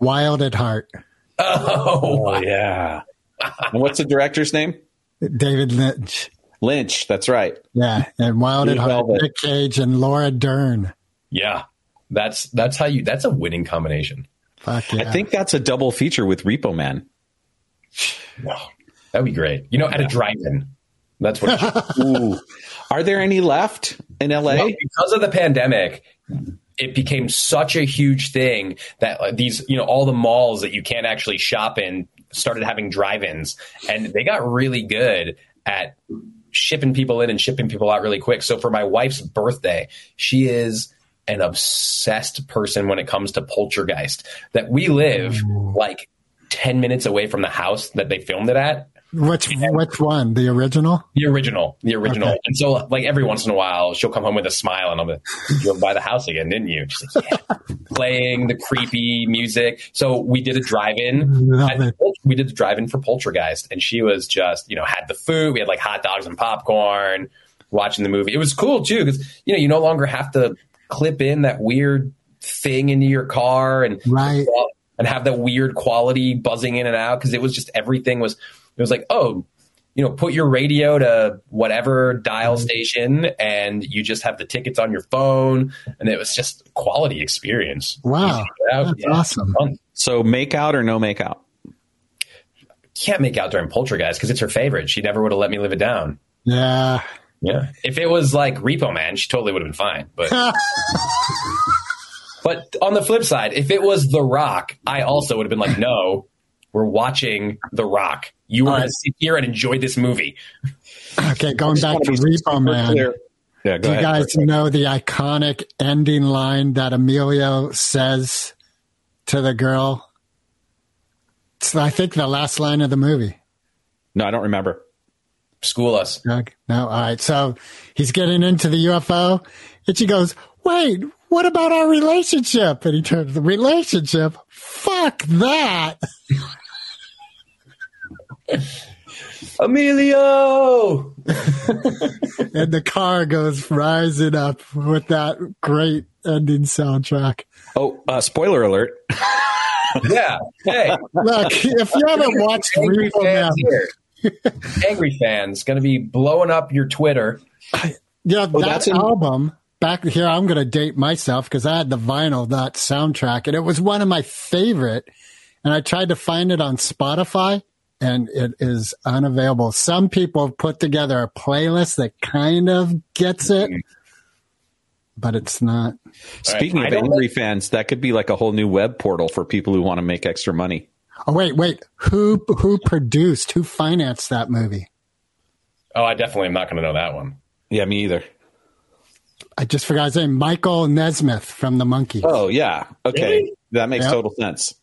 [SPEAKER 10] Wild at Heart. <laughs>
[SPEAKER 9] Oh, oh,
[SPEAKER 8] yeah. and what's the director's name?
[SPEAKER 10] David Lynch.
[SPEAKER 8] Lynch. That's right.
[SPEAKER 10] Yeah, and Wild at Heart.
[SPEAKER 8] Velvet.
[SPEAKER 10] Nick Cage and Laura Dern.
[SPEAKER 9] Yeah, that's that's how you. That's a winning combination.
[SPEAKER 10] Fuck yeah.
[SPEAKER 8] I think that's a double feature with Repo Man.
[SPEAKER 9] Wow, that'd be great. You know, at a drive-in. That's what. <laughs>
[SPEAKER 8] Ooh. Are there any left in LA?
[SPEAKER 9] Well, because of the pandemic, it became such a huge thing that uh, these, you know, all the malls that you can't actually shop in started having drive-ins, and they got really good at shipping people in and shipping people out really quick. So for my wife's birthday, she is an obsessed person when it comes to Poltergeist. That we live like ten minutes away from the house that they filmed it at.
[SPEAKER 10] Which which one? The original?
[SPEAKER 9] The original, the original.
[SPEAKER 10] Okay.
[SPEAKER 9] And so, like every once in a while, she'll come home with a smile, and I'll be, "You drove by the house again, didn't you?" She's like, "Yeah." <laughs> Playing the creepy music. So we did a at-
[SPEAKER 10] it.
[SPEAKER 9] We did the drive-in for Poltergeist, and she was just, you know, had the food. We had like hot dogs and popcorn, watching the movie. It was cool too because you know you no longer have to clip in that weird thing into your car and
[SPEAKER 10] Right.
[SPEAKER 9] and have that weird quality buzzing in and out because it was just everything was it was like oh you know put your radio to whatever dial
[SPEAKER 10] Mm-hmm.
[SPEAKER 9] station and you just have the tickets on your phone and it was just quality experience
[SPEAKER 10] Wow.
[SPEAKER 9] Yeah,
[SPEAKER 10] That's
[SPEAKER 9] yeah.
[SPEAKER 10] awesome.
[SPEAKER 9] Fun.
[SPEAKER 8] So make out or no make out?
[SPEAKER 9] can't make out during poltergeist because it's her favorite she never would have let me live it down
[SPEAKER 10] Yeah.
[SPEAKER 9] Yeah if it was like repo man she totally would have been fine but <laughs> but on the flip side if it was the rock i also would have been like no we're watching the rock you were
[SPEAKER 10] All
[SPEAKER 9] going to sit here and enjoy this movie
[SPEAKER 10] Okay, going back
[SPEAKER 8] wanna
[SPEAKER 10] Repo Man.
[SPEAKER 8] clear. Yeah,
[SPEAKER 10] Do you
[SPEAKER 8] ahead.
[SPEAKER 10] guys know the iconic ending line that Emilio says to the girl? It's, I think, the last line of the movie.
[SPEAKER 8] No, I don't remember.
[SPEAKER 9] School us
[SPEAKER 10] Doug? No? All right. So he's getting into the UFO, and she goes, Wait, what about our relationship? And he turns, The relationship? Fuck that. <laughs>
[SPEAKER 9] Emilio. <laughs>
[SPEAKER 10] and the car goes rising up with that great ending soundtrack.
[SPEAKER 8] Oh, uh, spoiler alert. <laughs>
[SPEAKER 9] Yeah. Hey,
[SPEAKER 10] Look, if you haven't watched
[SPEAKER 9] angry
[SPEAKER 10] Repo Man,
[SPEAKER 9] here. Angry fans going to be blowing up your Twitter.
[SPEAKER 10] yeah, oh, that
[SPEAKER 8] that's in-
[SPEAKER 10] album. Back here, I'm going to date myself because I had the vinyl, that soundtrack, and it was one of my favorite. And I tried to find it on Spotify, and it is unavailable. Some people have put together a playlist that kind of gets it, mm-hmm. but it's not.
[SPEAKER 8] Speaking
[SPEAKER 9] I
[SPEAKER 8] of
[SPEAKER 9] don't
[SPEAKER 8] angry fans, that could be like a whole new web portal for people who want to make extra money.
[SPEAKER 10] Oh wait, wait. Who who produced? Who financed that movie?
[SPEAKER 9] Oh, I definitely am not going to know that one.
[SPEAKER 8] Yeah, me either.
[SPEAKER 10] I just forgot his name. Michael Nesmith from the Monkey.
[SPEAKER 8] Oh, yeah. Okay.
[SPEAKER 9] Really?
[SPEAKER 8] That makes
[SPEAKER 10] Yeah.
[SPEAKER 8] total sense.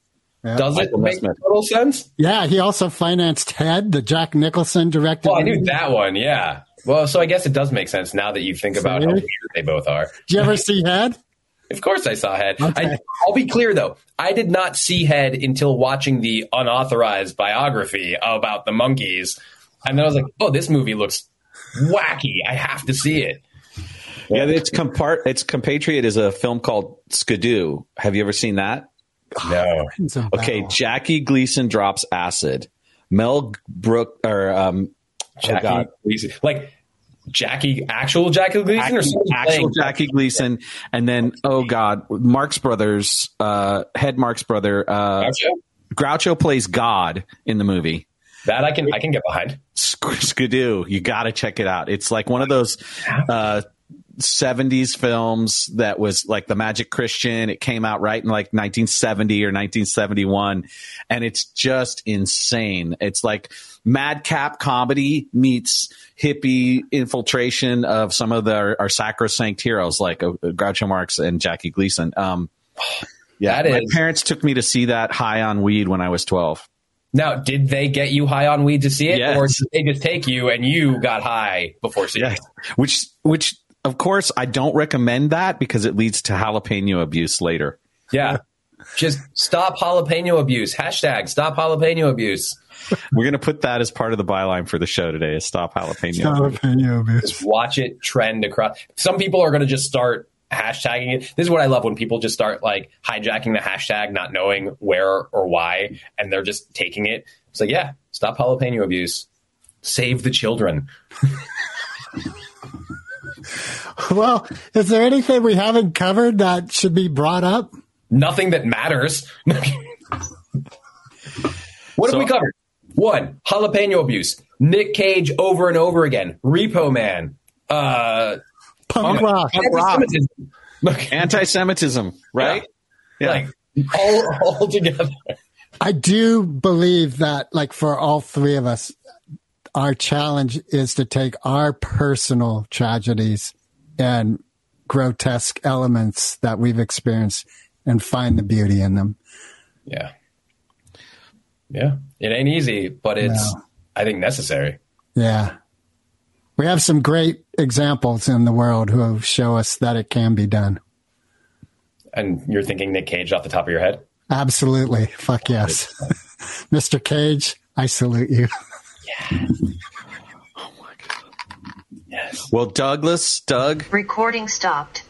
[SPEAKER 9] Does it make
[SPEAKER 8] Nesmith.
[SPEAKER 9] total sense?
[SPEAKER 10] Yeah, he also financed Ted, the Jack Nicholson directed.
[SPEAKER 9] Well, I knew
[SPEAKER 10] movie.
[SPEAKER 9] that one. Yeah. Well, so I guess it does make sense now that you think about how weird they both are.
[SPEAKER 10] Did you ever see Head?
[SPEAKER 9] Of course, I saw Head.
[SPEAKER 10] Okay.
[SPEAKER 9] I, I'll be clear though, I did not see Head until watching the unauthorized biography about the Monkees, and then I was like, "Oh, this movie looks wacky. I have to see it."
[SPEAKER 8] Yeah, it's compart. Its compatriot is a film called Skidoo. Have you ever seen that?
[SPEAKER 9] No. <sighs>
[SPEAKER 8] Okay. Jackie Gleason drops acid. Mel Brook or um, oh
[SPEAKER 9] Jackie
[SPEAKER 8] God.
[SPEAKER 9] Gleason, like Jackie, actual Jackie Gleason,
[SPEAKER 8] actual,
[SPEAKER 9] somebody
[SPEAKER 8] actual Jackie Gleason, and then oh God, Marx Brothers, uh, head Marx brother, uh,
[SPEAKER 9] Gotcha.
[SPEAKER 8] Groucho plays God in the movie.
[SPEAKER 9] That I can I can get behind.
[SPEAKER 8] Sk- Skidoo, you got to check it out. It's like one of those uh, 70s films that was like the Magic Christian. It came out right in like 1970 or 1971, and it's just insane. It's like madcap comedy meets hippie infiltration of some of the, our, our sacrosanct heroes like uh, Groucho Marx and Jackie Gleason. Um, yeah,
[SPEAKER 9] That
[SPEAKER 8] my
[SPEAKER 9] is-
[SPEAKER 8] parents took me to see that high on weed when I was 12.
[SPEAKER 9] Now, did they get you high on weed to see it,
[SPEAKER 8] Yes.
[SPEAKER 9] or did they just take you and you got high before seeing it?
[SPEAKER 8] Which, which, of course, I don't recommend that because it leads to jalapeno abuse later.
[SPEAKER 9] Yeah. <laughs> Just stop jalapeno abuse. Hashtag stop jalapeno abuse.
[SPEAKER 8] We're going to put that as part of the byline for the show today is stop jalapeno.
[SPEAKER 10] Jalapeno abuse.
[SPEAKER 9] Watch it trend across. Some people are going to just start hashtagging it. This is what I love when people just start like hijacking the hashtag, not knowing where or why, and they're just taking it. It's like, yeah, stop jalapeno abuse. Save the children. <laughs> <laughs>
[SPEAKER 10] Well, is there anything we haven't covered that should be brought up?
[SPEAKER 9] Nothing that matters. <laughs> what have we covered? One, jalapeno abuse. Nick Cage over and over again. Repo Man. Uh,
[SPEAKER 10] Punk rock.
[SPEAKER 9] anti-Semitism. Look, <laughs>
[SPEAKER 8] Anti-Semitism, right? Yeah.
[SPEAKER 9] Like all, all together.
[SPEAKER 10] I do believe that, like, for all three of us, our challenge is to take our personal tragedies and grotesque elements that we've experienced and find the beauty in them.
[SPEAKER 9] Yeah. Yeah. It ain't easy, but it's,
[SPEAKER 10] No.
[SPEAKER 9] I think, necessary.
[SPEAKER 10] Yeah. We have some great examples in the world who show us that it can be done.
[SPEAKER 9] And you're thinking Nick Cage off the top of your head?
[SPEAKER 10] Absolutely. Fuck yes. <laughs> Mr. Cage, I salute you. <laughs>
[SPEAKER 9] Yes.
[SPEAKER 8] Well, Douglas, Doug,
[SPEAKER 1] Recording stopped.